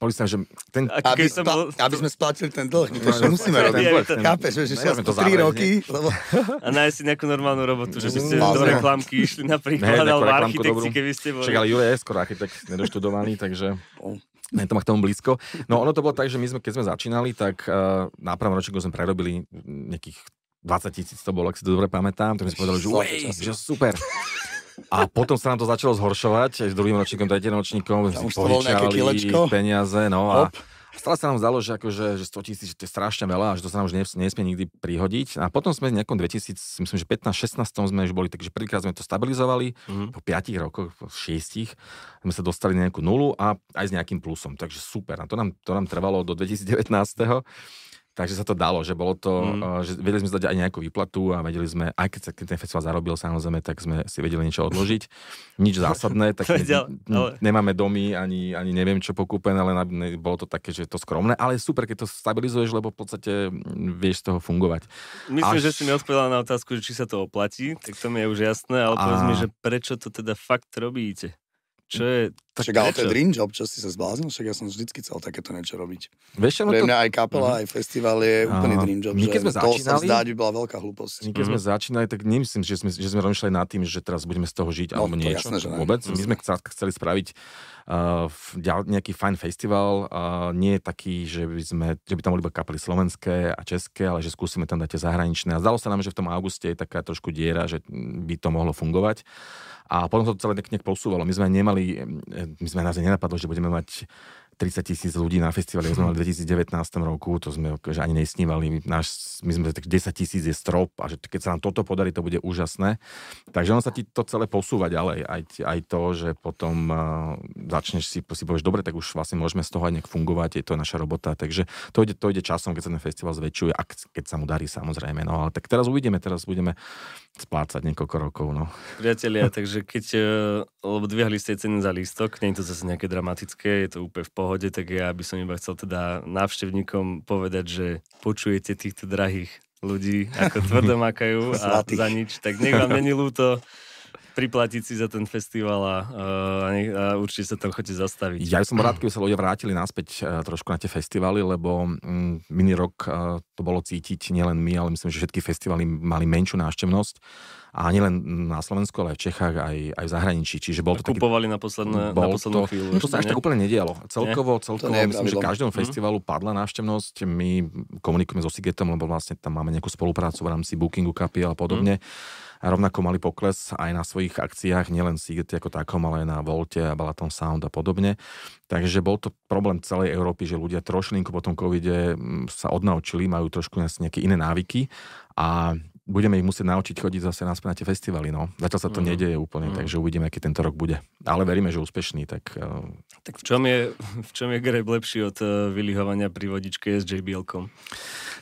Pomyslím, že ten... Aby, som bol... aby sme splatili ten dlh, to no, musíme robiť. Chápeš, že šiel 3 roky. Lebo... A nájsť si nejakú normálnu robotu, že by ste do reklamky išli napríklad, alebo architekci, keby ste boli. Však ale Jure je skoro architekt, nedoštudovaný, takže... Ne, to má k tomu blízko. No ono to bolo tak, že my sme, keď sme začínali, tak uh, na prvom ročníku sme prerobili nejakých 20 tisíc to bolo, ak si to dobre pamätám, tak sme si povedali, že, že super. A potom sa nám to začalo zhoršovať, s druhým ročníkom, tretím ročníkom, si požičali peniaze, no a stále sa nám zdalo, že, akože, že 100 tisíc to je strašne veľa a že to sa nám už nesmie nikdy prihodiť. A potom sme v nejakom 2000, myslím, že 15-16 sme už boli, takže prvýkrát sme to stabilizovali, mm-hmm. po 5 rokoch, po 6 sme sa dostali na nejakú nulu a aj s nejakým plusom. Takže super. A to nám, to nám trvalo do 2019. Takže sa to dalo, že bolo to, mm. že vedeli sme zdať aj nejakú výplatu a vedeli sme, aj keď sa keď ten festival zarobil samozrejme, tak sme si vedeli niečo odložiť. Nič zásadné, tak ne, ale... nemáme domy, ani, ani neviem čo pokúpené, ale ne, bolo to také, že je to skromné, ale super, keď to stabilizuješ, lebo v podstate vieš z toho fungovať. Myslím, Až... že si mi odpovedal na otázku, že či sa to oplatí, tak to mi je už jasné, ale a... povedz mi, že prečo to teda fakt robíte? Čo je... Tak však ale to je dream job, čo si sa zbláznil, však ja som vždycky chcel takéto niečo robiť. Vieš, Pre mňa to... aj kapela, uh-huh. aj festival je uh-huh. úplný dream job. My keď sme začínali, vzdáť by bola veľká hlúposť. My keď uh-huh. sme mhm. začínali, tak nemyslím, že sme, že sme rozmýšľali nad tým, že teraz budeme z toho žiť no, alebo niečo. Jasné, že vôbec. My sme chceli spraviť uh, nejaký fajn festival, uh, nie je taký, že by, sme, že by tam boli iba kapely slovenské a české, ale že skúsime tam dať zahraničné. A zdalo sa nám, že v tom auguste je taká trošku diera, že by to mohlo fungovať. A potom sa to celé nejak posúvalo. My sme nemali, my sme nás nenapadlo, že budeme mať 30 tisíc ľudí na festivale, sme mali v 2019 roku, to sme že ani nesnívali, náš, my sme tak 10 tisíc je strop a že keď sa nám toto podarí, to bude úžasné. Takže ono sa ti to celé posúva ďalej, aj, aj to, že potom uh, začneš si, si povieš, dobre, tak už vlastne môžeme z toho aj nejak fungovať, je to naša robota, takže to ide, to ide časom, keď sa ten festival zväčšuje, a keď sa mu darí samozrejme, no ale tak teraz uvidíme, teraz budeme splácať niekoľko rokov, no. Priatelia, takže keď, uh, lebo dvihali ste ceny za lístok, nie je to zase nejaké dramatické, je to úplne v pohode, tak ja by som iba chcel teda návštevníkom povedať, že počujete týchto drahých ľudí, ako tvrdo makajú a za nič, tak nech vám není ľúto priplatiť si za ten festival a, a, a určite sa tam chodíte zastaviť. Ja som rád, keby sa ľudia vrátili naspäť uh, trošku na tie festivaly, lebo um, minulý rok uh, to bolo cítiť nielen my, ale myslím, že všetky festivaly mali menšiu návštevnosť a nielen na Slovensku, ale aj v Čechách, aj, aj v zahraničí. Čiže bol to taký, kupovali na, posledné, na poslednú to, chvíľu. To sa až tak úplne nedialo. Celkovo, celkovo myslím, že každému mhm. festivalu padla návštevnosť. My komunikujeme so Sigetom, lebo vlastne tam máme nejakú spoluprácu v rámci Bookingu kapiel a podobne. Mm a rovnako mali pokles aj na svojich akciách, nielen Sigety ako takom, ale aj na Volte a Balaton Sound a podobne. Takže bol to problém celej Európy, že ľudia trošlinku po tom covide mm, sa odnaučili, majú trošku nejaké iné návyky a budeme ich musieť naučiť chodiť zase na tie festivaly. No. Zatiaľ sa to mm. nedeje úplne, mm. takže uvidíme, aký tento rok bude. Ale veríme, že úspešný. Tak, uh... tak v čom je, v čom je Greb lepší od uh, vylihovania pri vodičke s JBL-kom?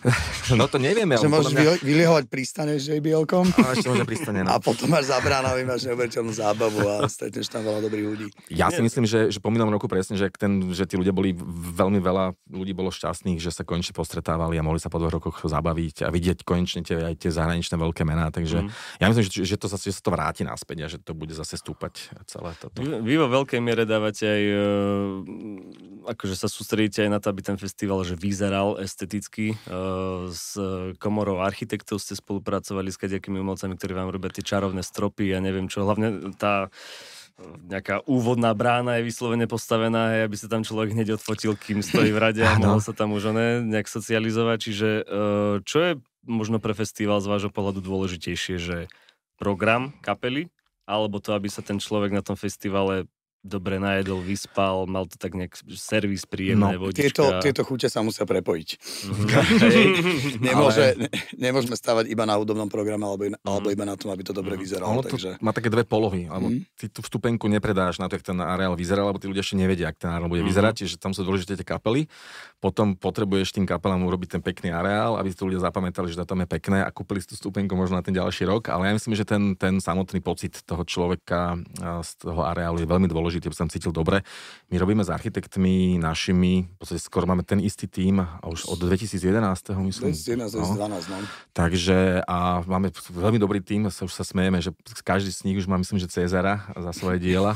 No to nevieme. Že môžeš mňa... vylihovať prístane s JBL-kom. A ešte môže prístane, no. A potom máš za bránami, máš neuveriteľnú zábavu a stretneš tam veľa dobrých ľudí. Ja si myslím, že, že po minulom roku presne, že, ten, že tí ľudia boli veľmi veľa ľudí bolo šťastných, že sa konečne postretávali a mohli sa po dvoch rokoch zabaviť a vidieť konečne tie, aj tie zahraničné veľké mená. Takže mm. ja myslím, že, že, to zase, že sa to vráti naspäť a že to bude zase stúpať celé toto. Vy, vy vo veľkej miere dávate aj, e, akože sa sústredíte aj na to, aby ten festival že vyzeral esteticky. E, s komorou architektov ste spolupracovali s kadejakými umelcami, ktorí vám robia tie čarovné stropy a neviem čo. Hlavne tá nejaká úvodná brána je vyslovene postavená, hej, aby sa tam človek hneď odfotil, kým stojí v rade a mohol sa tam už ne, nejak socializovať. Čiže eh, čo je možno pre festival z vášho pohľadu dôležitejšie, že program kapely, alebo to, aby sa ten človek na tom festivale dobre najedol, vyspal, mal to tak nejak servis príjemné, no, vodička. Tieto, tieto chute sa musia prepojiť. Mm-hmm. Nemôže, Ale... ne, nemôžeme stavať iba na hudobnom programe alebo, mm-hmm. alebo iba na tom, aby to dobre mhm. vyzeralo. Ono takže... to má také dve polohy. Alebo mm-hmm. ty tú vstupenku nepredáš na to, jak ten areál vyzerá, lebo tí ľudia ešte nevedia, ak ten areál bude mm-hmm. vyzerať, čiže tam sú dôležité tie kapely. Potom potrebuješ tým kapelám urobiť ten pekný areál, aby to ľudia zapamätali, že tam je pekné a kúpili si tú stupenku možno na ten ďalší rok. Ale ja myslím, že ten, ten samotný pocit toho človeka z toho areálu je veľmi dôležitý, aby som cítil dobre. My robíme s architektmi našimi, v podstate skoro máme ten istý tím už od 2011. myslím. 2011, no. 2012, no. Takže a máme veľmi dobrý tím, sa už sa smejeme, že každý z nich už má myslím, že Cezara za svoje diela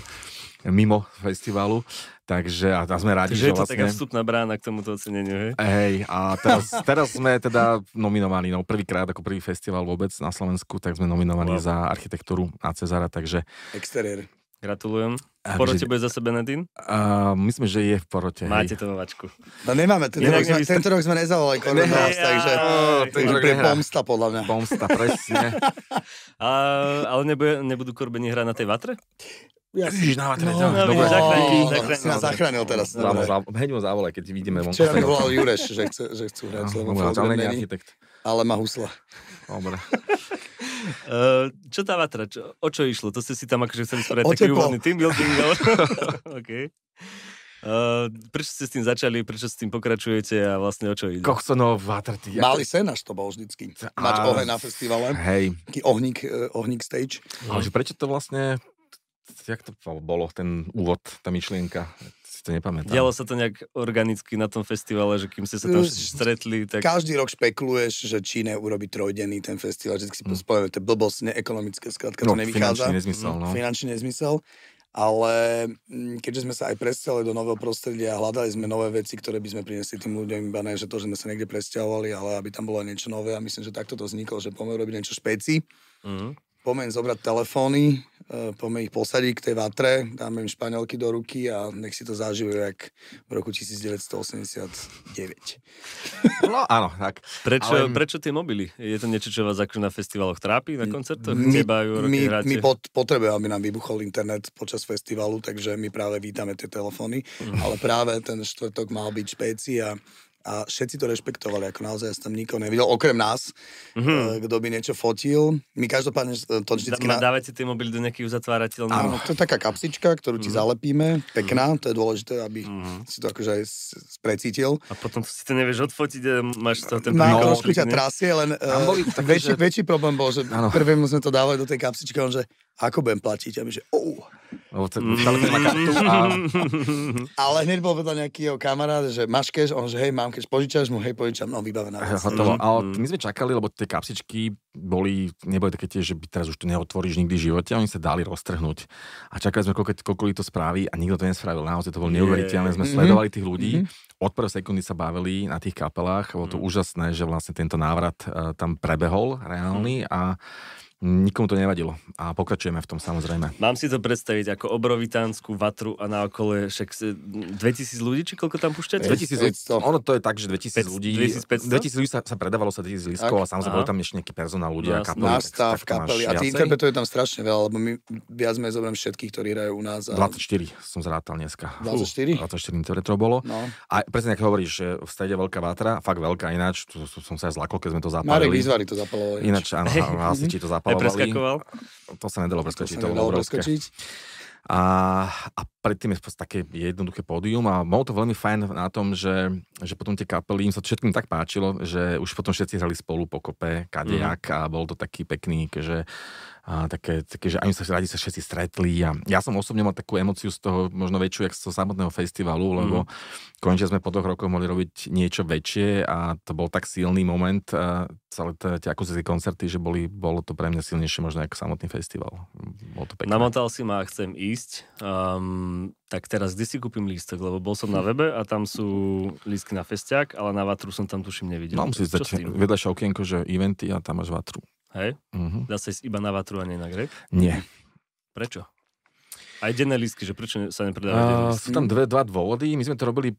mimo festivalu. Takže a, a sme rádi, Takže že je to vlastne... taká vstupná brána k tomuto oceneniu, hej? Hej, a teraz, teraz sme teda nominovaní, no prvýkrát ako prvý festival vôbec na Slovensku, tak sme nominovaní wow. za architektúru a Cezara, takže... Exteriér. Gratulujem. V porote bude zase Benedín? Uh, myslím, že je v porote. Máte to vo vačku. No nemáme, tento, rok sme, tento rok sme nezavolali Korvenás, takže to je pomsta podľa mňa. Pomsta, presne. A, ale nebude, nebudú Korbeni hrať na tej vatre? Ja si na vatre. No, no, dobre, zachránil, zachránil, si nás zachránil teraz. Hneď mu zavolaj, keď vidíme. Včera mi volal Jureš, že, chce, že chcú hrať, lebo ale architekt. Ale má husla. Dobre. Uh, čo tá vatra? Čo, o čo išlo? To ste si tam akože chceli spraviť taký úvodný team building, ale... okay. Uh, prečo ste s tým začali, prečo s tým pokračujete a vlastne o čo ide? Kochsonov vatra. Ty, Malý sen až to bol vždycky. Mať oheň na festivale. Hej. Taký ohník, uh, ohník stage. Ale prečo to vlastne jak to bolo, ten úvod, tá myšlienka? To nepamätám. Dialo sa to nejak organicky na tom festivale, že kým ste sa tam stretli, tak... Každý rok špekuluješ, že Číne urobí trojdenný ten festival, že si mm. to je blbosť, neekonomické, skrátka no, to nevychádza. Finančný nezmysel, no. Finančný nezmysel. Ale mm, keďže sme sa aj presťahovali do nového prostredia a hľadali sme nové veci, ktoré by sme priniesli tým ľuďom, iba ne, že to, že sme sa niekde presťahovali, ale aby tam bolo niečo nové a myslím, že takto to vzniklo, že poďme robiť niečo špeci. Mm poďme zobrať telefóny, e, poďme ich posadiť k tej vatre, dáme im španielky do ruky a nech si to zažijú jak v roku 1989. No áno, tak. Prečo, ale... prečo tie mobily? Je to niečo, čo vás akože na festivaloch trápi, na koncertoch? My, Nebajú, my, my pod, potrebujeme, aby nám vybuchol internet počas festivalu, takže my práve vítame tie telefóny, mm. ale práve ten štvrtok mal byť špeci a a všetci to rešpektovali, ako naozaj ja som tam nikoho nevidel, okrem nás, mm-hmm. kto by niečo fotil. My každopádne e, to vždycky... Na... Dávate tie mobily do nejakých uzatvárateľných... Áno, to je taká kapsička, ktorú ti mm-hmm. zalepíme, pekná, mm-hmm. to je dôležité, aby mm-hmm. si to akože aj sprecítil. A potom si to nevieš odfotiť a máš to ten Má trošku ťa trasie, len uh, väčší, že... väčší problém bol, že prvému sme to dávali do tej kapsičky, on že ako budem platiť? A my, že oh. Lebo to, má kartu a... Ale hneď bol vedľa nejaký jeho kamarát, že máš cash, on že hej, mám cash, požičaš mu, hej, požičam, no vybavená. Hotovo, ale mm. my sme čakali, lebo tie kapsičky boli, neboli také tie, že by teraz už to neotvoríš nikdy v živote, oni sa dali roztrhnúť. A čakali sme, koľko, koľko to spraví a nikto to nespravil. Naozaj to bolo neuveriteľné, sme mm-hmm. sledovali tých ľudí, mm-hmm. od prvej sekundy sa bavili na tých kapelách, bolo to mm. úžasné, že vlastne tento návrat uh, tam prebehol reálny a Nikomu to nevadilo a pokračujeme v tom samozrejme. Mám si to predstaviť ako obrovitánsku vatru a na okole však 2000 ľudí, či koľko tam púšťate? 2000, ono to je tak, že 2000 ľudí, 2500? 2000 ľudí sa, sa predávalo sa 2000 lístkov a samozrejme boli tam ešte nejaký personál ľudia, Jasné. kapely. Nástav, tak- tak kapely. A tých viacej. interpretov je tam strašne veľa, lebo my viac menej zoberiem všetkých, ktorí hrajú u nás. A... 24 som zrátal dneska. 24? 24 interpretov bolo. No. A presne ako hovoríš, že v strede veľká vátra, fakt veľká ináč, to, to som sa aj zlakol, keď sme to Marek zapálili. Výzvary to zapalovali. Ináč, áno, hasiči to Aj zapalovali. preskakoval? To sa nedalo to preskočiť, sa to bolo nedalo obrovské. preskočiť. A, a predtým je také jednoduché pódium a bolo to veľmi fajn na tom, že, že potom tie kapely, im sa to všetkým tak páčilo, že už potom všetci hrali spolu pokope, kadejak a bol to taký pekný, že a také, také, že ani sa radi sa všetci stretli a ja som osobne mal takú emociu z toho možno väčšiu, jak z toho samotného festivalu, lebo konečne sme po dvoch rokoch mohli robiť niečo väčšie a to bol tak silný moment a celé tie, akustické koncerty, že boli, bolo to pre mňa silnejšie možno ako samotný festival. Bolo to pekné. Namotal si ma a chcem ísť. Um, tak teraz kde si kúpim lístok? Lebo bol som na webe a tam sú lístky na festiak, ale na vatru som tam tuším nevidel. Mám si tým? vedľajšie okienko, že eventy a tam máš vatru. Hej? Mhm. Dá sa ísť iba na vatru a nie na grep? Nie. Prečo? Aj denné lístky, že prečo sa nepredávajú denné Uh, lístky? sú tam dve, dva dôvody. My sme to robili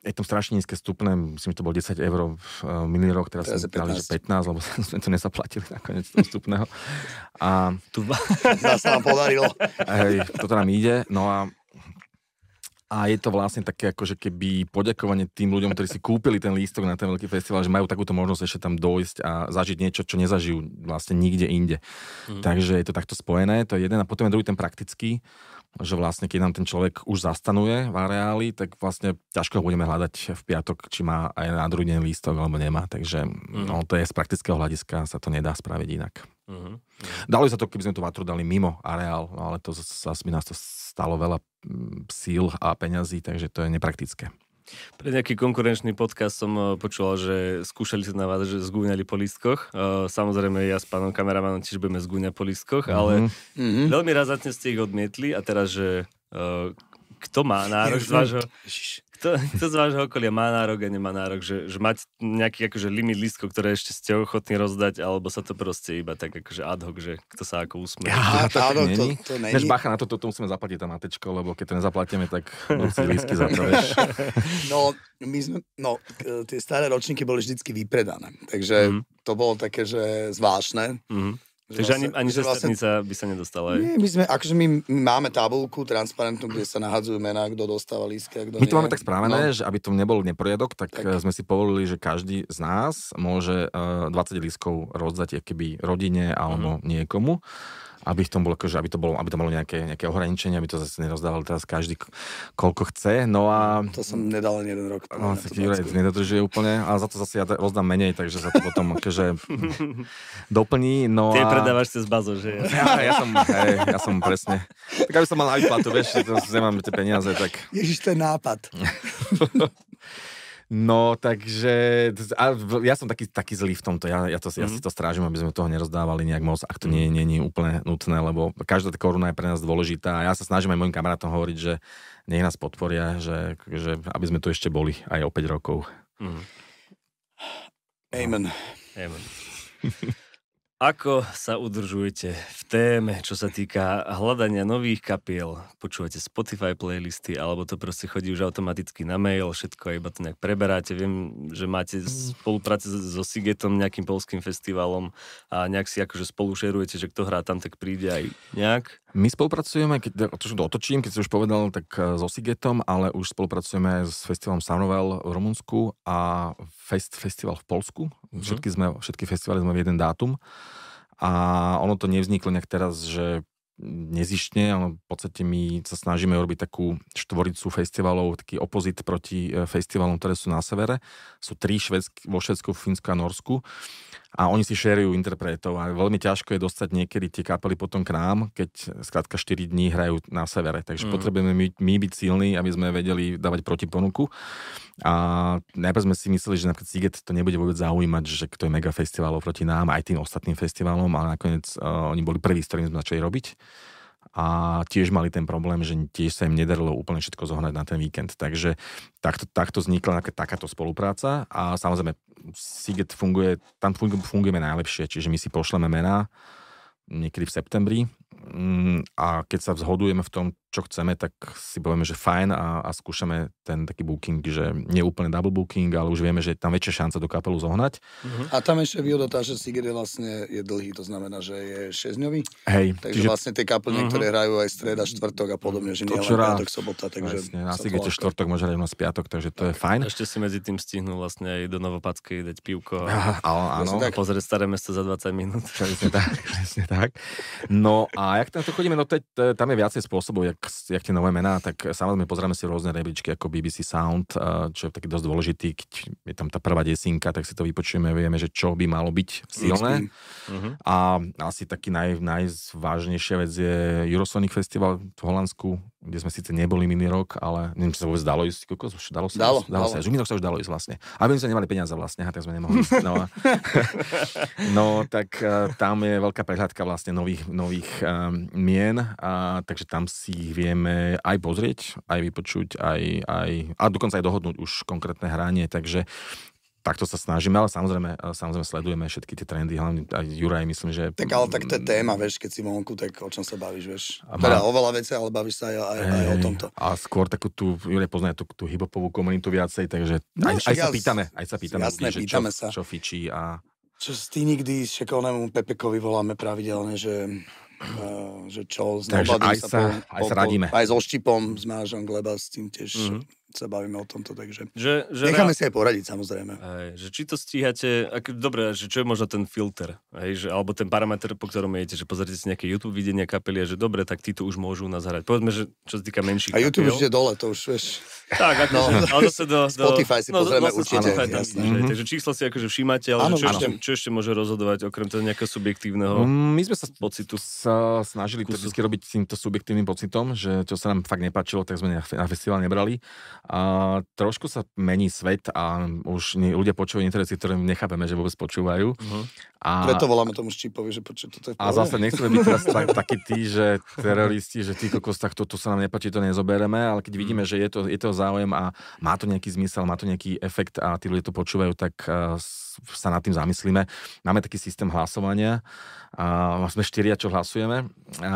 je tam strašne nízke stupné, myslím, že to bolo 10 eur v uh, minulý rok, teraz, Teraz sme dali, že 15. 15, lebo sme to nezaplatili nakoniec toho vstupného. A Tu, sa nám podarilo. hej, toto nám ide. No a a je to vlastne také akože keby poďakovanie tým ľuďom, ktorí si kúpili ten lístok na ten veľký festival, že majú takúto možnosť ešte tam dojsť a zažiť niečo, čo nezažijú vlastne nikde inde. Mhm. Takže je to takto spojené, to je jeden a potom je druhý ten praktický, že vlastne keď nám ten človek už zastanuje v areáli, tak vlastne ťažko ho budeme hľadať v piatok, či má aj na druhý deň lístok alebo nemá. Takže Mhm. no, to je z praktického hľadiska, sa to nedá spraviť inak. Mhm. Dalo sa to, keby sme tú vatru dali mimo areál, no ale to zase by nás to stalo veľa mm, síl a peňazí, takže to je nepraktické. Pre nejaký konkurenčný podcast som eh, počul, že skúšali sa na vás, že zgúňali po lístkoch. Eh, Samozrejme, ja s pánom kameramanom tiež budeme zgúňať po lístkoch, ale Mhm. Mhm. veľmi razantne ste ich odmietli a teraz, že eh, kto má nárok z vášho. Kto, kto z vášho okolia má nárok a nemá nárok, že, že mať nejaký akože limit lístkov, ktoré ešte ste ochotní rozdať, alebo sa to proste iba tak akože ad hoc, že kto sa ako usmeje. Ja, to áno, není. to, to Než není. bacha na to, to, to musíme zaplatiť tam matečko, lebo keď to nezaplatíme, tak si lístky za to, vieš. No, my sme, no, tie staré ročníky boli vždycky vypredané. Takže Mhm. to bolo také, že zvláštne. Mhm. Že Takže ani, ani že sesternica by sa nedostala. aj? Nie, my sme, akože my, my máme tabulku transparentnú, kde sa nahadzujú mená, kto dostáva lístky a kto My to nie. máme tak správené, No, že aby to nebol neporiadok, tak, Tak. tak sme si povolili, že každý z nás môže uh, 20 lístkov rozdať keby rodine alebo niekomu aby v tom bolo, akože, aby to bolo, aby to bolo nejaké, nejaké ohraničenie, aby to zase nerozdával teraz každý koľko chce. No a to som nedal len jeden rok. No, ti Juraj nedodržuje úplne, ale za to zase ja rozdám menej, takže sa to potom akože doplní. No Ty a... predávaš cez bazo, že? Ja, ja, som, hej, ja som presne. Tak aby som mal na výplatu, vieš, to nemám tie peniaze, tak... Ježiš, to je nápad. No, takže a ja som taký, taký zlý v tomto. Ja, ja, to, ja si Mhm. to strážim, aby sme toho nerozdávali nejak moc, ak to nie, nie, nie je úplne nutné, lebo každá tá koruna je pre nás dôležitá a ja sa snažím aj mojim kamarátom hovoriť, že nech nás podporia, že, že aby sme tu ešte boli aj o 5 rokov. Mhm. Amen. Amen. Ako sa udržujete v téme, čo sa týka hľadania nových kapiel? Počúvate Spotify playlisty, alebo to proste chodí už automaticky na mail, všetko iba to nejak preberáte. Viem, že máte spolupráce so Sigetom, nejakým polským festivalom a nejak si akože spolu šerujete, že kto hrá tam, tak príde aj nejak. My spolupracujeme, keď to otočím, keď si už povedal, tak eh, so Sigetom, ale už spolupracujeme s festivalom Soundwell v Rumunsku a Fest, festival v Polsku. Všetky, sme, všetky festivaly sme v jeden dátum. A ono to nevzniklo nejak teraz, že nezištne, ale v podstate my sa snažíme urobiť takú štvoricu festivalov, taký opozit proti eh, festivalom, ktoré sú na severe. Sú tri švedsk- vo Švedsku, Fínsku a Norsku a oni si šerujú interpretov a veľmi ťažko je dostať niekedy tie kapely potom k nám, keď skrátka 4 dní hrajú na severe. Takže mm. potrebujeme my, my byť silní, aby sme vedeli dávať protiponuku. A najprv sme si mysleli, že napríklad Siget to nebude vôbec zaujímať, že to je mega festival proti nám, aj tým ostatným festivalom, ale nakoniec uh, oni boli prví, s ktorým sme začali robiť a tiež mali ten problém, že tiež sa im nedarilo úplne všetko zohnať na ten víkend. Takže takto, takto vznikla taká- takáto spolupráca a samozrejme Siget funguje, tam fungu- fungujeme najlepšie, čiže my si pošleme mená niekedy v septembri mm, a keď sa zhodujeme v tom, čo chceme, tak si povieme, že fajn a, a skúšame ten taký booking, že nie úplne double booking, ale už vieme, že je tam väčšia šanca do kapelu zohnať. Uh-huh. A tam ešte výhoda tá, že Sigrid vlastne je dlhý, to znamená, že je 6 dňový. Hej. Takže čiže... vlastne tie kapely, uh-huh. ktoré hrajú aj streda, štvrtok a podobne, že nie len piatok, sobota. Takže vlastne, na Sigrid štvrtok môže hrať z piatok, takže to je fajn. Ešte si medzi tým stihnú vlastne aj do Novopadskej dať pivko a, a, áno. a pozrieť staré mesto za 20 minút. Presne tak, presne tak. No a jak tam to chodíme, no teď, tam je viacej spôsobov, jak, jak tie nové mená, tak samozrejme pozrieme si rôzne rebríčky ako BBC Sound, čo je taký dosť dôležitý, keď je tam tá prvá desinka, tak si to vypočujeme, vieme, že čo by malo byť silné. Uh-huh. A asi taký naj, najvážnejšia vec je Eurosonic Festival v Holandsku, kde sme síce neboli minulý rok, ale neviem, či sa vôbec dalo ísť, koľko, už dalo sa, dalo, dalo, dalo. sa, už sa už dalo ísť vlastne. A my sme nemali peniaze vlastne, a tak sme nemohli ísť. No, no tak uh, tam je veľká prehľadka vlastne nových, nových um, mien, a, takže tam si ich vieme aj pozrieť, aj vypočuť, aj, aj, a dokonca aj dohodnúť už konkrétne hranie, takže takto sa snažíme, ale samozrejme, samozrejme sledujeme všetky tie trendy, hlavne aj Juraj, myslím, že... Tak ale tak to je téma, vieš, keď si vonku, tak o čom sa bavíš, vieš. A teda má... oveľa veci, ale bavíš sa aj, aj, aj o tomto. A skôr takú tú, Juraj pozná tú, tú hibopovú komunitu viacej, takže no, aj, aj, sa pýtame, aj sa pýtame, jasné, ľudí, pýtame čo, sa. čo fičí a... Čo ty nikdy šikovnému Pepekovi voláme pravidelne, že Uh, že čo, s Takže aj sa, po, aj sa radíme. Aj so Štipom, s Mážom Gleba, s tým tiež mm-hmm sa bavíme o tomto, takže že, že necháme si aj poradiť samozrejme. Aj, že či to stíhate, ak, dobre, že čo je možno ten filter, aj, že, alebo ten parameter, po ktorom idete, že pozrite si nejaké YouTube videnia kapely a že dobre, tak títo už môžu nás hrať. Povedzme, že čo sa týka menších A YouTube už je dole, to už vieš. Tak, ako, no. ale zase do, do... Spotify si no, pozrieme určite. Spotify tam vidíš, mm-hmm. Takže číslo si akože všímate, ale ano, čo, ešte, čo ešte môže rozhodovať okrem toho nejakého subjektívneho mm, My sme sa pocitu sa snažili to vždy robiť s týmto subjektívnym pocitom, že čo sa nám fakt nepačilo, tak sme na festival nebrali. A trošku sa mení svet a už nie, ľudia počúvajú niektoré veci, ktoré nechápeme, že vôbec počúvajú. Uh-huh. A, Preto voláme tomu Štípovi, že počuť, toto je A zase nechceme byť teraz tak, takí tí, že teroristi, že ty kokos, tak toto sa nám nepáči, to nezobereme, ale keď vidíme, že je to, je to záujem a má to nejaký zmysel, má to nejaký efekt a tí ľudia to počúvajú, tak uh, sa nad tým zamyslíme. Máme taký systém hlasovania, a sme štyria, čo hlasujeme. A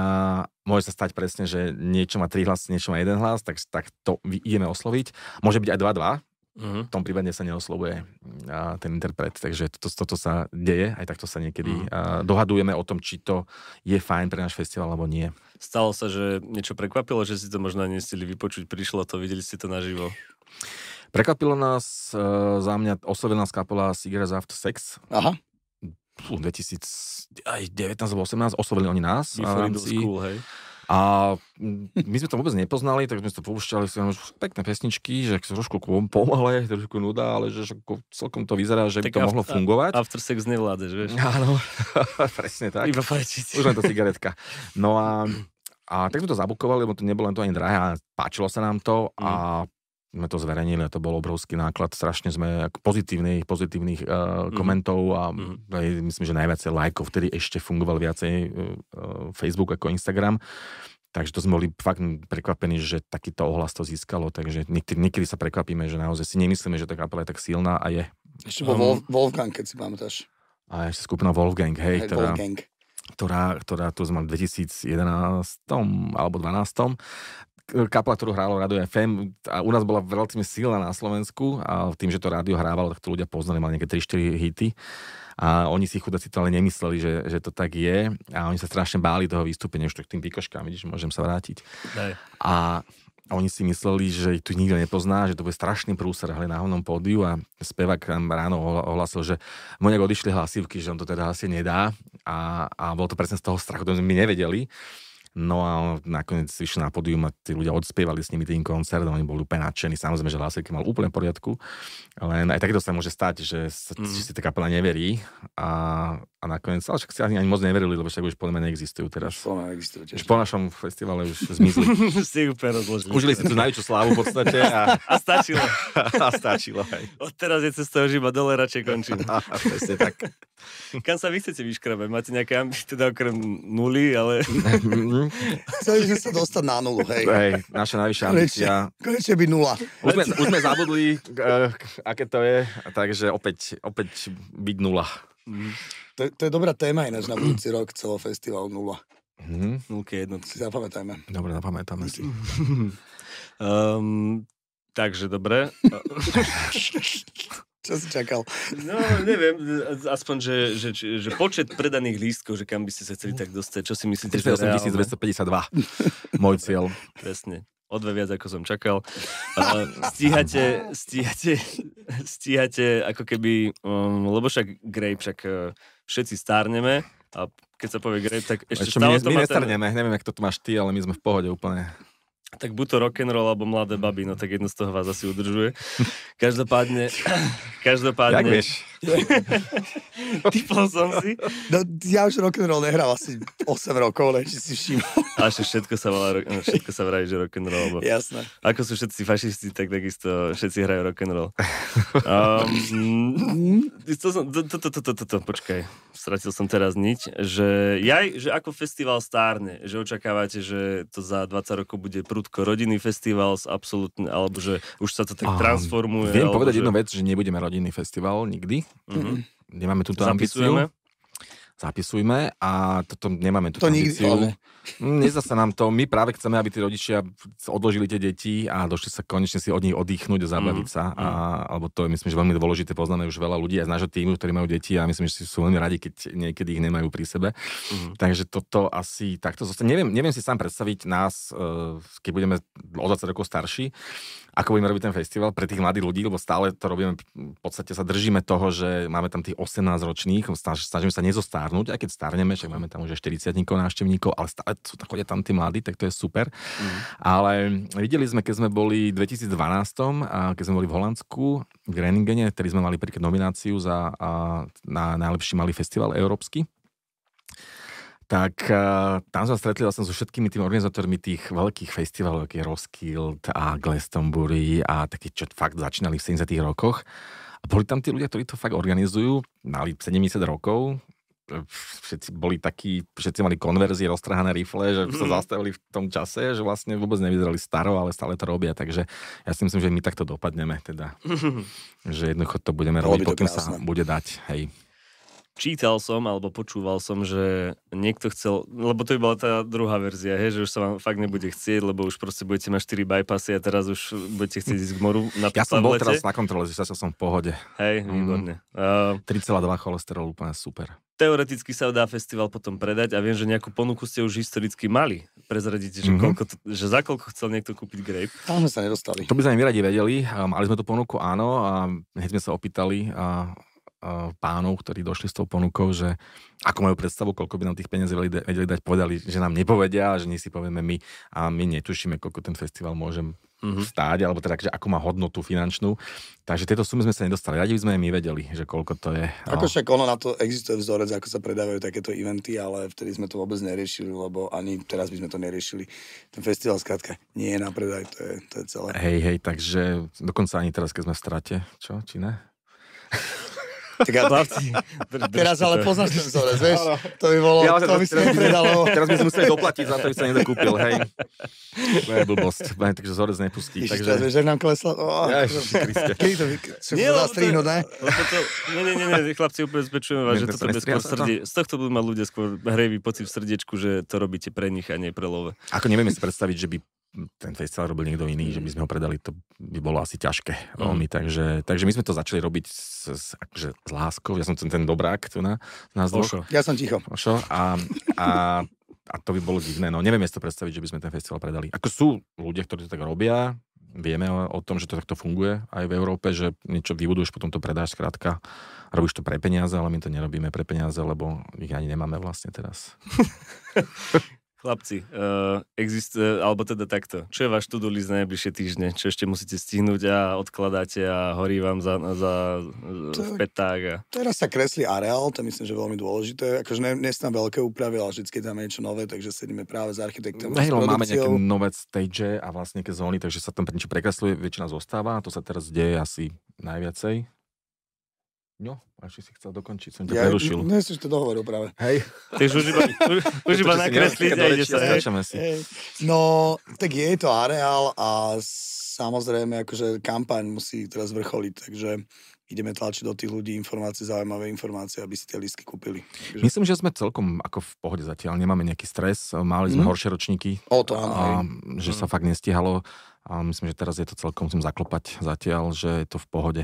môže sa stať presne, že niečo má tri hlasy, niečo má jeden hlas, tak, tak to ideme osloviť. Môže byť aj 2-2, Uh-huh. V tom prípade sa neoslovuje a, ten interpret, takže toto, toto sa deje, aj takto sa niekedy uh-huh. a, dohadujeme o tom, či to je fajn pre náš festival alebo nie. Stalo sa, že niečo prekvapilo, že si to možno nestili vypočuť, prišlo to, videli ste to naživo? Prekvapilo nás, uh, za mňa oslovila nás kapela Cigarettes After Sex. Aha. Fú, 2019 alebo 18 oslovili oni nás. Before school, hej. A my sme to vôbec nepoznali, tak sme to poušťali si pekné pesničky, že trošku pomalé, trošku nuda, ale že celkom to vyzerá, že tak by to after, mohlo fungovať. After sex nevládeš, vieš. Áno, presne tak. Iba fajčiť. Už len to cigaretka. No a, a tak sme to zabukovali, lebo to nebolo len to ani drahé a páčilo sa nám to mm. a sme to zverejnili a to bol obrovský náklad. Strašne sme pozitívnych, pozitívnych uh, mm. komentov a mm. aj, myslím, že najviacej lajkov, vtedy ešte fungoval viacej uh, Facebook ako Instagram. Takže to sme boli fakt prekvapení, že takýto ohlas to získalo, takže niekedy, niekedy sa prekvapíme, že naozaj si nemyslíme, že tá kapela je tak silná a je. Ešte bol um, Wolfgang, keď si pamätáš. A ešte skupina Wolfgang, hej, hej ktorá, Wolfgang. ktorá, ktorá tu sme v 2011 alebo 2012 kapela, ktorú hrálo Radio FM a u nás bola relatívne silná na Slovensku a tým, že to rádio hrávalo, tak to ľudia poznali, mali nejaké 3-4 hity a oni si chudáci to ale nemysleli, že, že to tak je a oni sa strašne báli toho vystúpenia, už to k tým výkoškám, vidíš, môžem sa vrátiť. Daj. A a oni si mysleli, že tu nikto nepozná, že to bude strašný prúser hľadať na hlavnom pódiu a spevák ráno ohlasil, že mu nejak odišli hlasivky, že on to teda asi nedá a, a bol to presne z toho strachu, to my nevedeli. No a nakoniec vyšiel na pódium a tí ľudia odspievali s nimi tým koncert, oni boli úplne nadšení, samozrejme, že hlasivky mal úplne v poriadku, len aj takéto sa môže stať, že, mm. že si tá kapela neverí a, a nakoniec, ale však si ani, ani moc neverili, lebo však už podľa mňa neexistujú teraz. Už neexistujú tiež. Už po našom festivale už zmizli. si úplne rozložili. Užili si tú najväčšiu slávu v podstate. A, a stačilo. a stačilo, hej. Od teraz je cesta už iba dole, radšej končím. Presne tak. Kam sa vy chcete vyškrabať? Máte nejaké ambície, teda okrem nuly, ale... Chceli sme sa dostať na nulu, hej. Hej, naša najvyššia ambícia. Konečne by nula. Už sme, už sme zabudli, uh, aké to je, takže opäť, opäť byť nula. Mm. To, to je dobrá téma ináč na budúci rok celofestival nula. Mhm. Nulky jednotky. Si zapamätajme. Dobre, zapamätáme si. um, takže dobre. Čo si čakal? No, neviem, aspoň, že, že, že, počet predaných lístkov, že kam by ste sa chceli tak dostať, čo si myslíte, že je reálne? 252. Môj cieľ. Presne. O dve viac, ako som čakal. Stíhate, stíhate, stíhate ako keby, um, lebo však Grape, však uh, všetci stárneme a keď sa povie Grape, tak ešte Čo, stále my, to my má ten, nestarneme, neviem, jak to tu máš ty, ale my sme v pohode úplne. Tak buď to rock'n'roll alebo mladé baby, no tak jedno z toho vás asi udržuje. Každopádne, Jak každopádne, vieš? typol som si, No, ja už rock'n'roll nehrám asi 8 rokov, len či si všimol. a že všetko sa volá, no, všetko sa vraví, že rock'n'roll, lebo Jasné. ako sú všetci fašisti, tak takisto všetci hrajú rock'n'roll. Um, to, som- to, to, to, to, to, to, počkaj, stratil som teraz niť, že jaj, že ako festival stárne, že očakávate, že to za 20 rokov bude prudko rodinný festival s absolútne, alebo že už sa to tak Á, transformuje. Viem povedať že, jednu vec, že nebudeme rodinný festival nikdy. Mhm. Nemáme túto ambíciu. Zapisujme a toto nemáme túto To nikdy, ambíciu. ale Mm, Nezdá sa nám to. My práve chceme, aby tí rodičia odložili tie deti a došli sa konečne si od nich oddychnúť a zabaviť Mm, sa. A, alebo to je, myslím, že veľmi dôležité. Poznáme už veľa ľudí aj z nášho týmu, ktorí majú deti a myslím, že si sú veľmi radi, keď niekedy ich nemajú pri sebe. Mhm. Takže toto asi takto zostane. Neviem, neviem si sám predstaviť nás, eh, keď budeme o 20 rokov starší, ako budeme robiť ten festival pre tých mladých ľudí, lebo stále to robíme, v podstate sa držíme toho, že máme tam tých 18 ročných, snaž, snažíme sa nezostárnuť, aj keď starneme, však máme tam už 40 návštevníkov, ale stále sú, chodia tam tí mladí, tak to je super. Mhm. Ale videli sme, keď sme boli v 2012, a keď sme boli v Holandsku, v Greningene, ktorý sme mali príklad nomináciu za, na najlepší malý festival európsky, tak uh, tam sa stretli vlastne so všetkými tými organizátormi tých veľkých festivalov, ako je Roskilde a Glastonbury a také, čo fakt začínali v 70 rokoch. A boli tam tí ľudia, ktorí to fakt organizujú, mali 70 rokov, všetci boli takí, všetci mali konverzie, roztrhané rifle, že sa Mhm. zastavili v tom čase, že vlastne vôbec nevyzerali staro, ale stále to robia, takže ja si myslím, že my takto dopadneme, teda, že jednoducho to budeme robiť, pokým sa bude dať, hej. Čítal som alebo počúval som, že niekto chcel, lebo to by bola tá druhá verzia, hej, že už sa vám fakt nebude chcieť, lebo už proste budete mať 4 bypassy a teraz už budete chcieť ísť k moru na Ja som bol teraz na kontrole, že sa som v pohode. Hej, výborne. Uh, 3,2 cholesterol, úplne super. teoreticky sa dá festival potom predať a viem, že nejakú ponuku ste už historicky mali. Prezradíte, že, Mhm. koľko to, že za koľko chcel niekto kúpiť grape. tam sme sa nedostali. To by sme my radi vedeli. Mali sme tú ponuku, áno, a hneď sme sa opýtali a pánov, ktorí došli s tou ponukou, že ako majú predstavu, koľko by nám tých peniazí vedeli, dať, povedali, že nám nepovedia, že nie si povieme my a my netušíme, koľko ten festival môže Mhm. stáť, alebo teda, že ako má hodnotu finančnú. Takže tieto sumy sme sa nedostali. Radi by sme aj my vedeli, že koľko to je. Ako však ono na to existuje vzorec, ako sa predávajú takéto eventy, ale vtedy sme to vôbec neriešili, lebo ani teraz by sme to neriešili. Ten festival skrátka nie je na predaj, to je, to je celé. Hej, hej, takže dokonca ani teraz, keď sme v strate, čo, či ne? Tak a Chlapci, drž- teraz ale poznáš ten vzorec, vieš? To by bolo, to by sa nepredalo. Teraz by sme museli doplatiť za to, aby sa niekto kúpil, hej. To je blbosť, Ne, takže vzorec nepustí. Ježiš, Takže... vieš, že nám klesla. Oh. Kedy to, to- strihnúť, ne? Lebo to, nie, nie, nie, nie, chlapci, ubezpečujem vás, že to toto bude skôr srdie. Z tohto budú mať ľudia skôr hrejvý pocit v srdiečku, že to robíte pre nich a nie pre love. Ako nevieme si predstaviť, že by ten festival robil niekto iný, že by sme ho predali, to by bolo asi ťažké veľmi, takže, takže my sme to začali robiť s, s, akože, s láskou, ja som ten, ten dobrák tu na, nás dvoch. Ja som ticho. Ošo, a, a, a to by bolo divné, no nevieme si to predstaviť, že by sme ten festival predali. Ako sú ľudia, ktorí to tak robia, vieme o, o tom, že to takto funguje aj v Európe, že niečo vybuduješ, potom to predáš, skrátka, robíš to pre peniaze, ale my to nerobíme pre peniaze, lebo ich ani nemáme vlastne teraz. Chlapci, uh, existuje, alebo teda takto, čo je váš to-do list na najbližšie týždne? Čo ešte musíte stihnúť a odkladáte a horí vám za, za v Tak. petách a... Teraz sa kreslí areál, to myslím, že veľmi dôležité. Akože ne, nie sú tam veľké úpravy, ale vždy tam je niečo nové, takže sedíme práve s architektom. Hej, máme nejaké nové stage a vlastne nejaké zóny, takže sa tam niečo prekresluje, väčšina zostáva a to sa teraz deje asi najviacej. No, a ešte si chcel dokončiť, som ťa Ja, prerušil. nie som to dohovoril práve. Hej. Takže už iba, už, už iba nakresliť a ide sa. hej? Si. Hej. No, tak je to areál a samozrejme, akože kampaň musí teraz vrcholiť, takže ideme tlačiť do tých ľudí informácie, zaujímavé informácie, aby si tie lístky kúpili. Takže... Myslím, že sme celkom ako v pohode zatiaľ, nemáme nejaký stres, mali sme mm. horšie ročníky. O to áno. A, že mm. sa fakt nestihalo a myslím, že teraz je to celkom, musím zaklopať zatiaľ, že je to v pohode.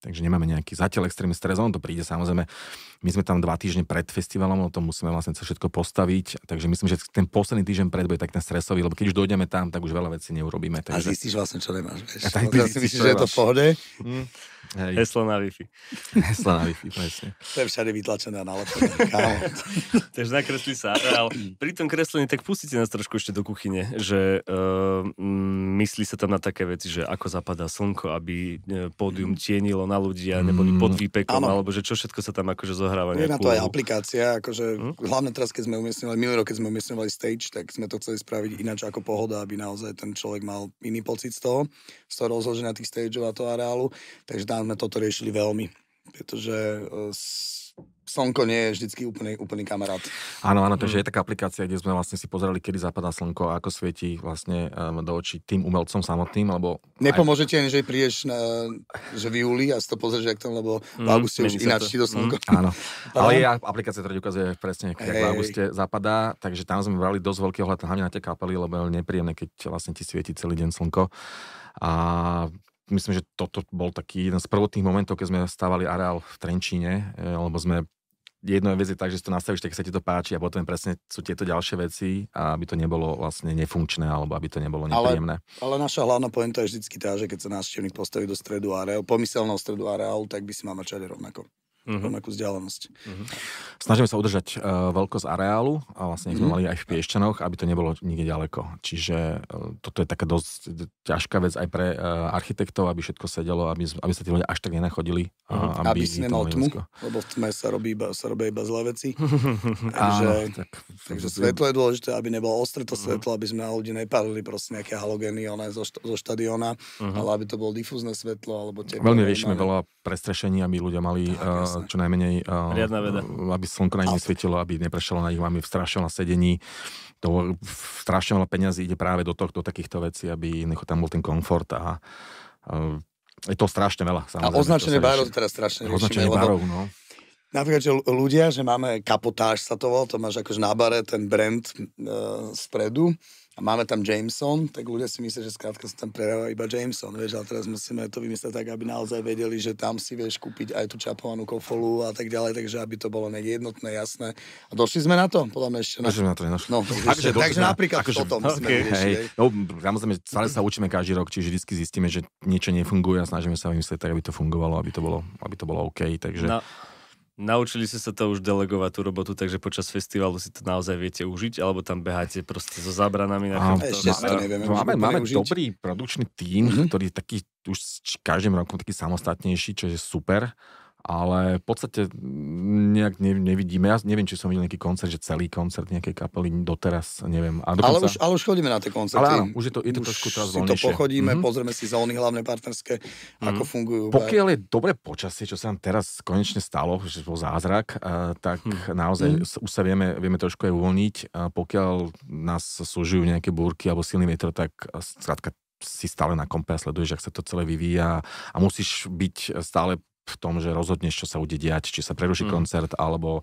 Takže nemáme nejaký zatiaľ extrémny stres, on to príde samozrejme. My sme tam dva týždne pred festivalom, o tom musíme vlastne sa všetko postaviť, takže myslím, že ten posledný týždeň pred bude tak ten stresový, lebo keď už dojdeme tam, tak už veľa vecí neurobíme. Takže... A zistíš vlastne, čo nemáš, vieš. A tak ty si myslíš, že je to v pohode? Mm. Hej. Heslo na Wi-Fi. Heslo na Wi-Fi, presne. To je všade vytlačené a nalepené. Takže nakreslí sa ale Pri tom kreslení tak pustite nás trošku ešte do kuchyne, že uh, myslí sa tam na také veci, že ako zapadá slnko, aby e, pódium tienilo na ľudí a neboli pod mm. výpekom, ano. alebo že čo všetko sa tam akože zohráva. Je na to aj aplikácia, akože hm? hlavne teraz, keď sme umiestňovali, minulý rok, keď sme umiestňovali stage, tak sme to chceli spraviť ináč ako pohoda, aby naozaj ten človek mal iný pocit z toho, z toho rozloženia tých stageov a toho areálu. Takže tam sme toto riešili veľmi, pretože e, slnko nie je vždycky úplný, úplný kamarát. Áno, áno, takže mm. je taká aplikácia, kde sme vlastne si pozerali, kedy zapadá slnko a ako svieti vlastne um, do očí tým umelcom samotným, lebo... Nepomôže ti ani, že prídeš na, že v júli a si to pozrieš, jak tam, lebo mm, v auguste už ináč ti do slnko. Mm, áno, ale je aplikácia, ktorá ukazuje presne, jak hey. v auguste zapadá, takže tam sme brali dosť veľký ohľad hlavne na tie kapely, lebo je nepríjemné, keď vlastne ti svieti celý deň slnko. A myslím, že toto bol taký jeden z prvotných momentov, keď sme stávali areál v Trenčíne, e, lebo sme jedno vec je tak, že si to nastavíš, tak sa ti to páči a potom presne sú tieto ďalšie veci a aby to nebolo vlastne nefunkčné alebo aby to nebolo nepríjemné. Ale, ale naša hlavná pointa je vždy tá, že keď sa návštevník postaví do stredu areálu, pomyselného stredu areálu, tak by si mal mať rovnako uh-huh. rovnakú vzdialenosť. Uh-huh. Snažíme sa udržať uh, veľkosť areálu a vlastne uh-huh. sme mali aj v Piešťanoch, aby to nebolo nikde ďaleko. Čiže uh, toto je taká dosť ťažká vec aj pre uh, architektov, aby všetko sedelo, aby, aby sa tí ľudia až tak nenachodili. Uh-huh. Aby, aby si nemal tmu, lebo v tme sa robí iba, sa robí iba zlé veci. takže, Áno, tak, takže svetlo je dôležité, aby nebolo ostré to uh-huh. svetlo, aby sme na ľudí nepálili proste nejaké halogény zo, zo štadiona, uh-huh. ale aby to bolo difúzne svetlo. Alebo Veľmi riešime veľa prestrešení, aby ľudia mali tak, čo najmenej, veda. aby slnko na nich nesvietilo, aby neprešalo na nich máme strašne na sedení. To strašne veľa peňazí ide práve do, tohto, do takýchto vecí, aby tam bol ten komfort a uh, je to strašne veľa. A označenie barov teraz strašne Označenie barov, no. Napríklad, že ľudia, že máme kapotáž sa to volá, to máš akože na bare ten brand uh, spredu a máme tam Jameson, tak ľudia si myslia, že skrátka sa tam predáva iba Jameson, vieš, ale teraz musíme to vymyslieť tak, aby naozaj vedeli, že tam si vieš kúpiť aj tú čapovanú kofolu a tak ďalej, takže aby to bolo jednotné, jasné. A došli sme na to? Podľa mňa ešte na... na to nenašli. No, takže, akože, takže napríklad akože, toto okay, vyriešiť. Hej. No, samozrejme, stále sa učíme každý rok, čiže vždy zistíme, že niečo nefunguje a snažíme sa vymyslieť tak, aby to fungovalo, aby to bolo, aby to bolo OK. Takže... No Naučili ste sa to už delegovať tú robotu, takže počas festivalu si to naozaj viete užiť, alebo tam beháte proste so zábranami na chrbtom? Ešte to nevieme. Máme, máme dobrý produkčný tím, mm-hmm. ktorý je taký už každým rokom taký samostatnejší, čo je super ale v podstate nejak ne, nevidíme. Ja neviem, či som videl nejaký koncert, že celý koncert nejakej kapely doteraz, neviem. A dokonca... ale, už, ale už chodíme na tie koncerty. Ale áno, už je to, je to už trošku teraz si to pochodíme, mm-hmm. pozrieme si zóny hlavné partnerské, mm-hmm. ako fungujú. Pokiaľ je dobré počasie, čo sa nám teraz konečne stalo, že bol zázrak, uh, tak mm-hmm. naozaj mm-hmm. už sa vieme, vieme trošku aj uvoľniť. Uh, pokiaľ nás súžujú nejaké búrky alebo silný vietor, tak uh, skrátka si stále na kompe a sleduješ, ak sa to celé vyvíja a musíš byť stále v tom, že rozhodneš, čo sa bude diať, či sa preruší mm. koncert, alebo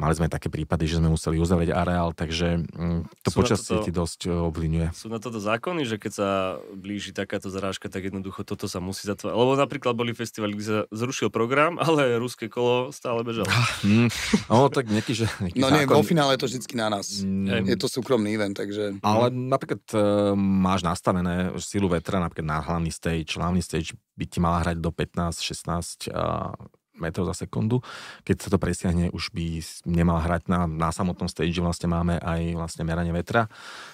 mali sme také prípady, že sme museli uzavrieť areál, takže mm, to počasie ti dosť e, ovlivňuje. Sú na toto zákony, že keď sa blíži takáto zrážka, tak jednoducho toto sa musí zatvárať. Lebo napríklad boli festivaly, kde sa zrušil program, ale ruské kolo stále bežalo. mm, no tak nejaký, že... Nejaký no zákon... nie, vo finále je to vždycky na nás. Mm. Je to súkromný event, takže... Ale napríklad uh, máš nastavené silu vetra, napríklad na hlavný stage, hlavný stage by ti mala hrať do 15-16 uh, metrov za sekundu. Keď sa to presiahne, už by nemal hrať na, na samotnom stage, vlastne máme aj vlastne meranie vetra.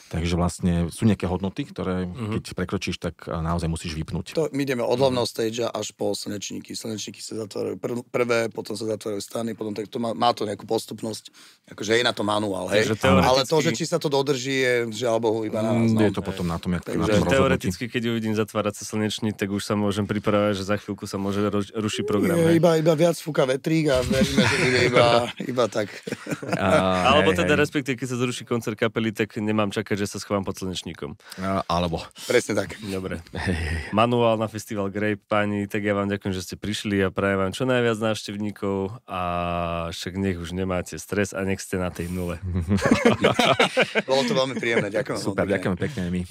Takže vlastne sú nejaké hodnoty, ktoré mm-hmm. keď prekročíš, tak naozaj musíš vypnúť. To, my ideme od hlavného stage až po slnečníky. Slnečníky sa zatvárajú pr- prvé, potom sa zatvárajú stany, potom tak to má, má to nejakú postupnosť. Akože je na to manuál, hej. Teoreticky... Ale to, že či sa to dodrží, je žiaľ Bohu iba na nás. No. Je to potom na tom, jak Takže, na tom Teoreticky, keď uvidím zatvárať sa slnečník, tak už sa môžem pripravať, že za chvíľku sa môže rušiť program. Je, iba, iba iba viac fúka vetrík a veríme, že bude iba, iba tak. A, alebo teda hej. respektíve, keď sa zruší koncert kapely, tak nemám čakať, že sa schovám pod slnečníkom. A, alebo. Presne tak. Dobre. Manuál na festival Grape, pani, tak ja vám ďakujem, že ste prišli a prajem vám čo najviac návštevníkov a však nech už nemáte stres a nech ste na tej nule. Bolo to veľmi príjemné, ďakujem. Super, ďakujem pekne my.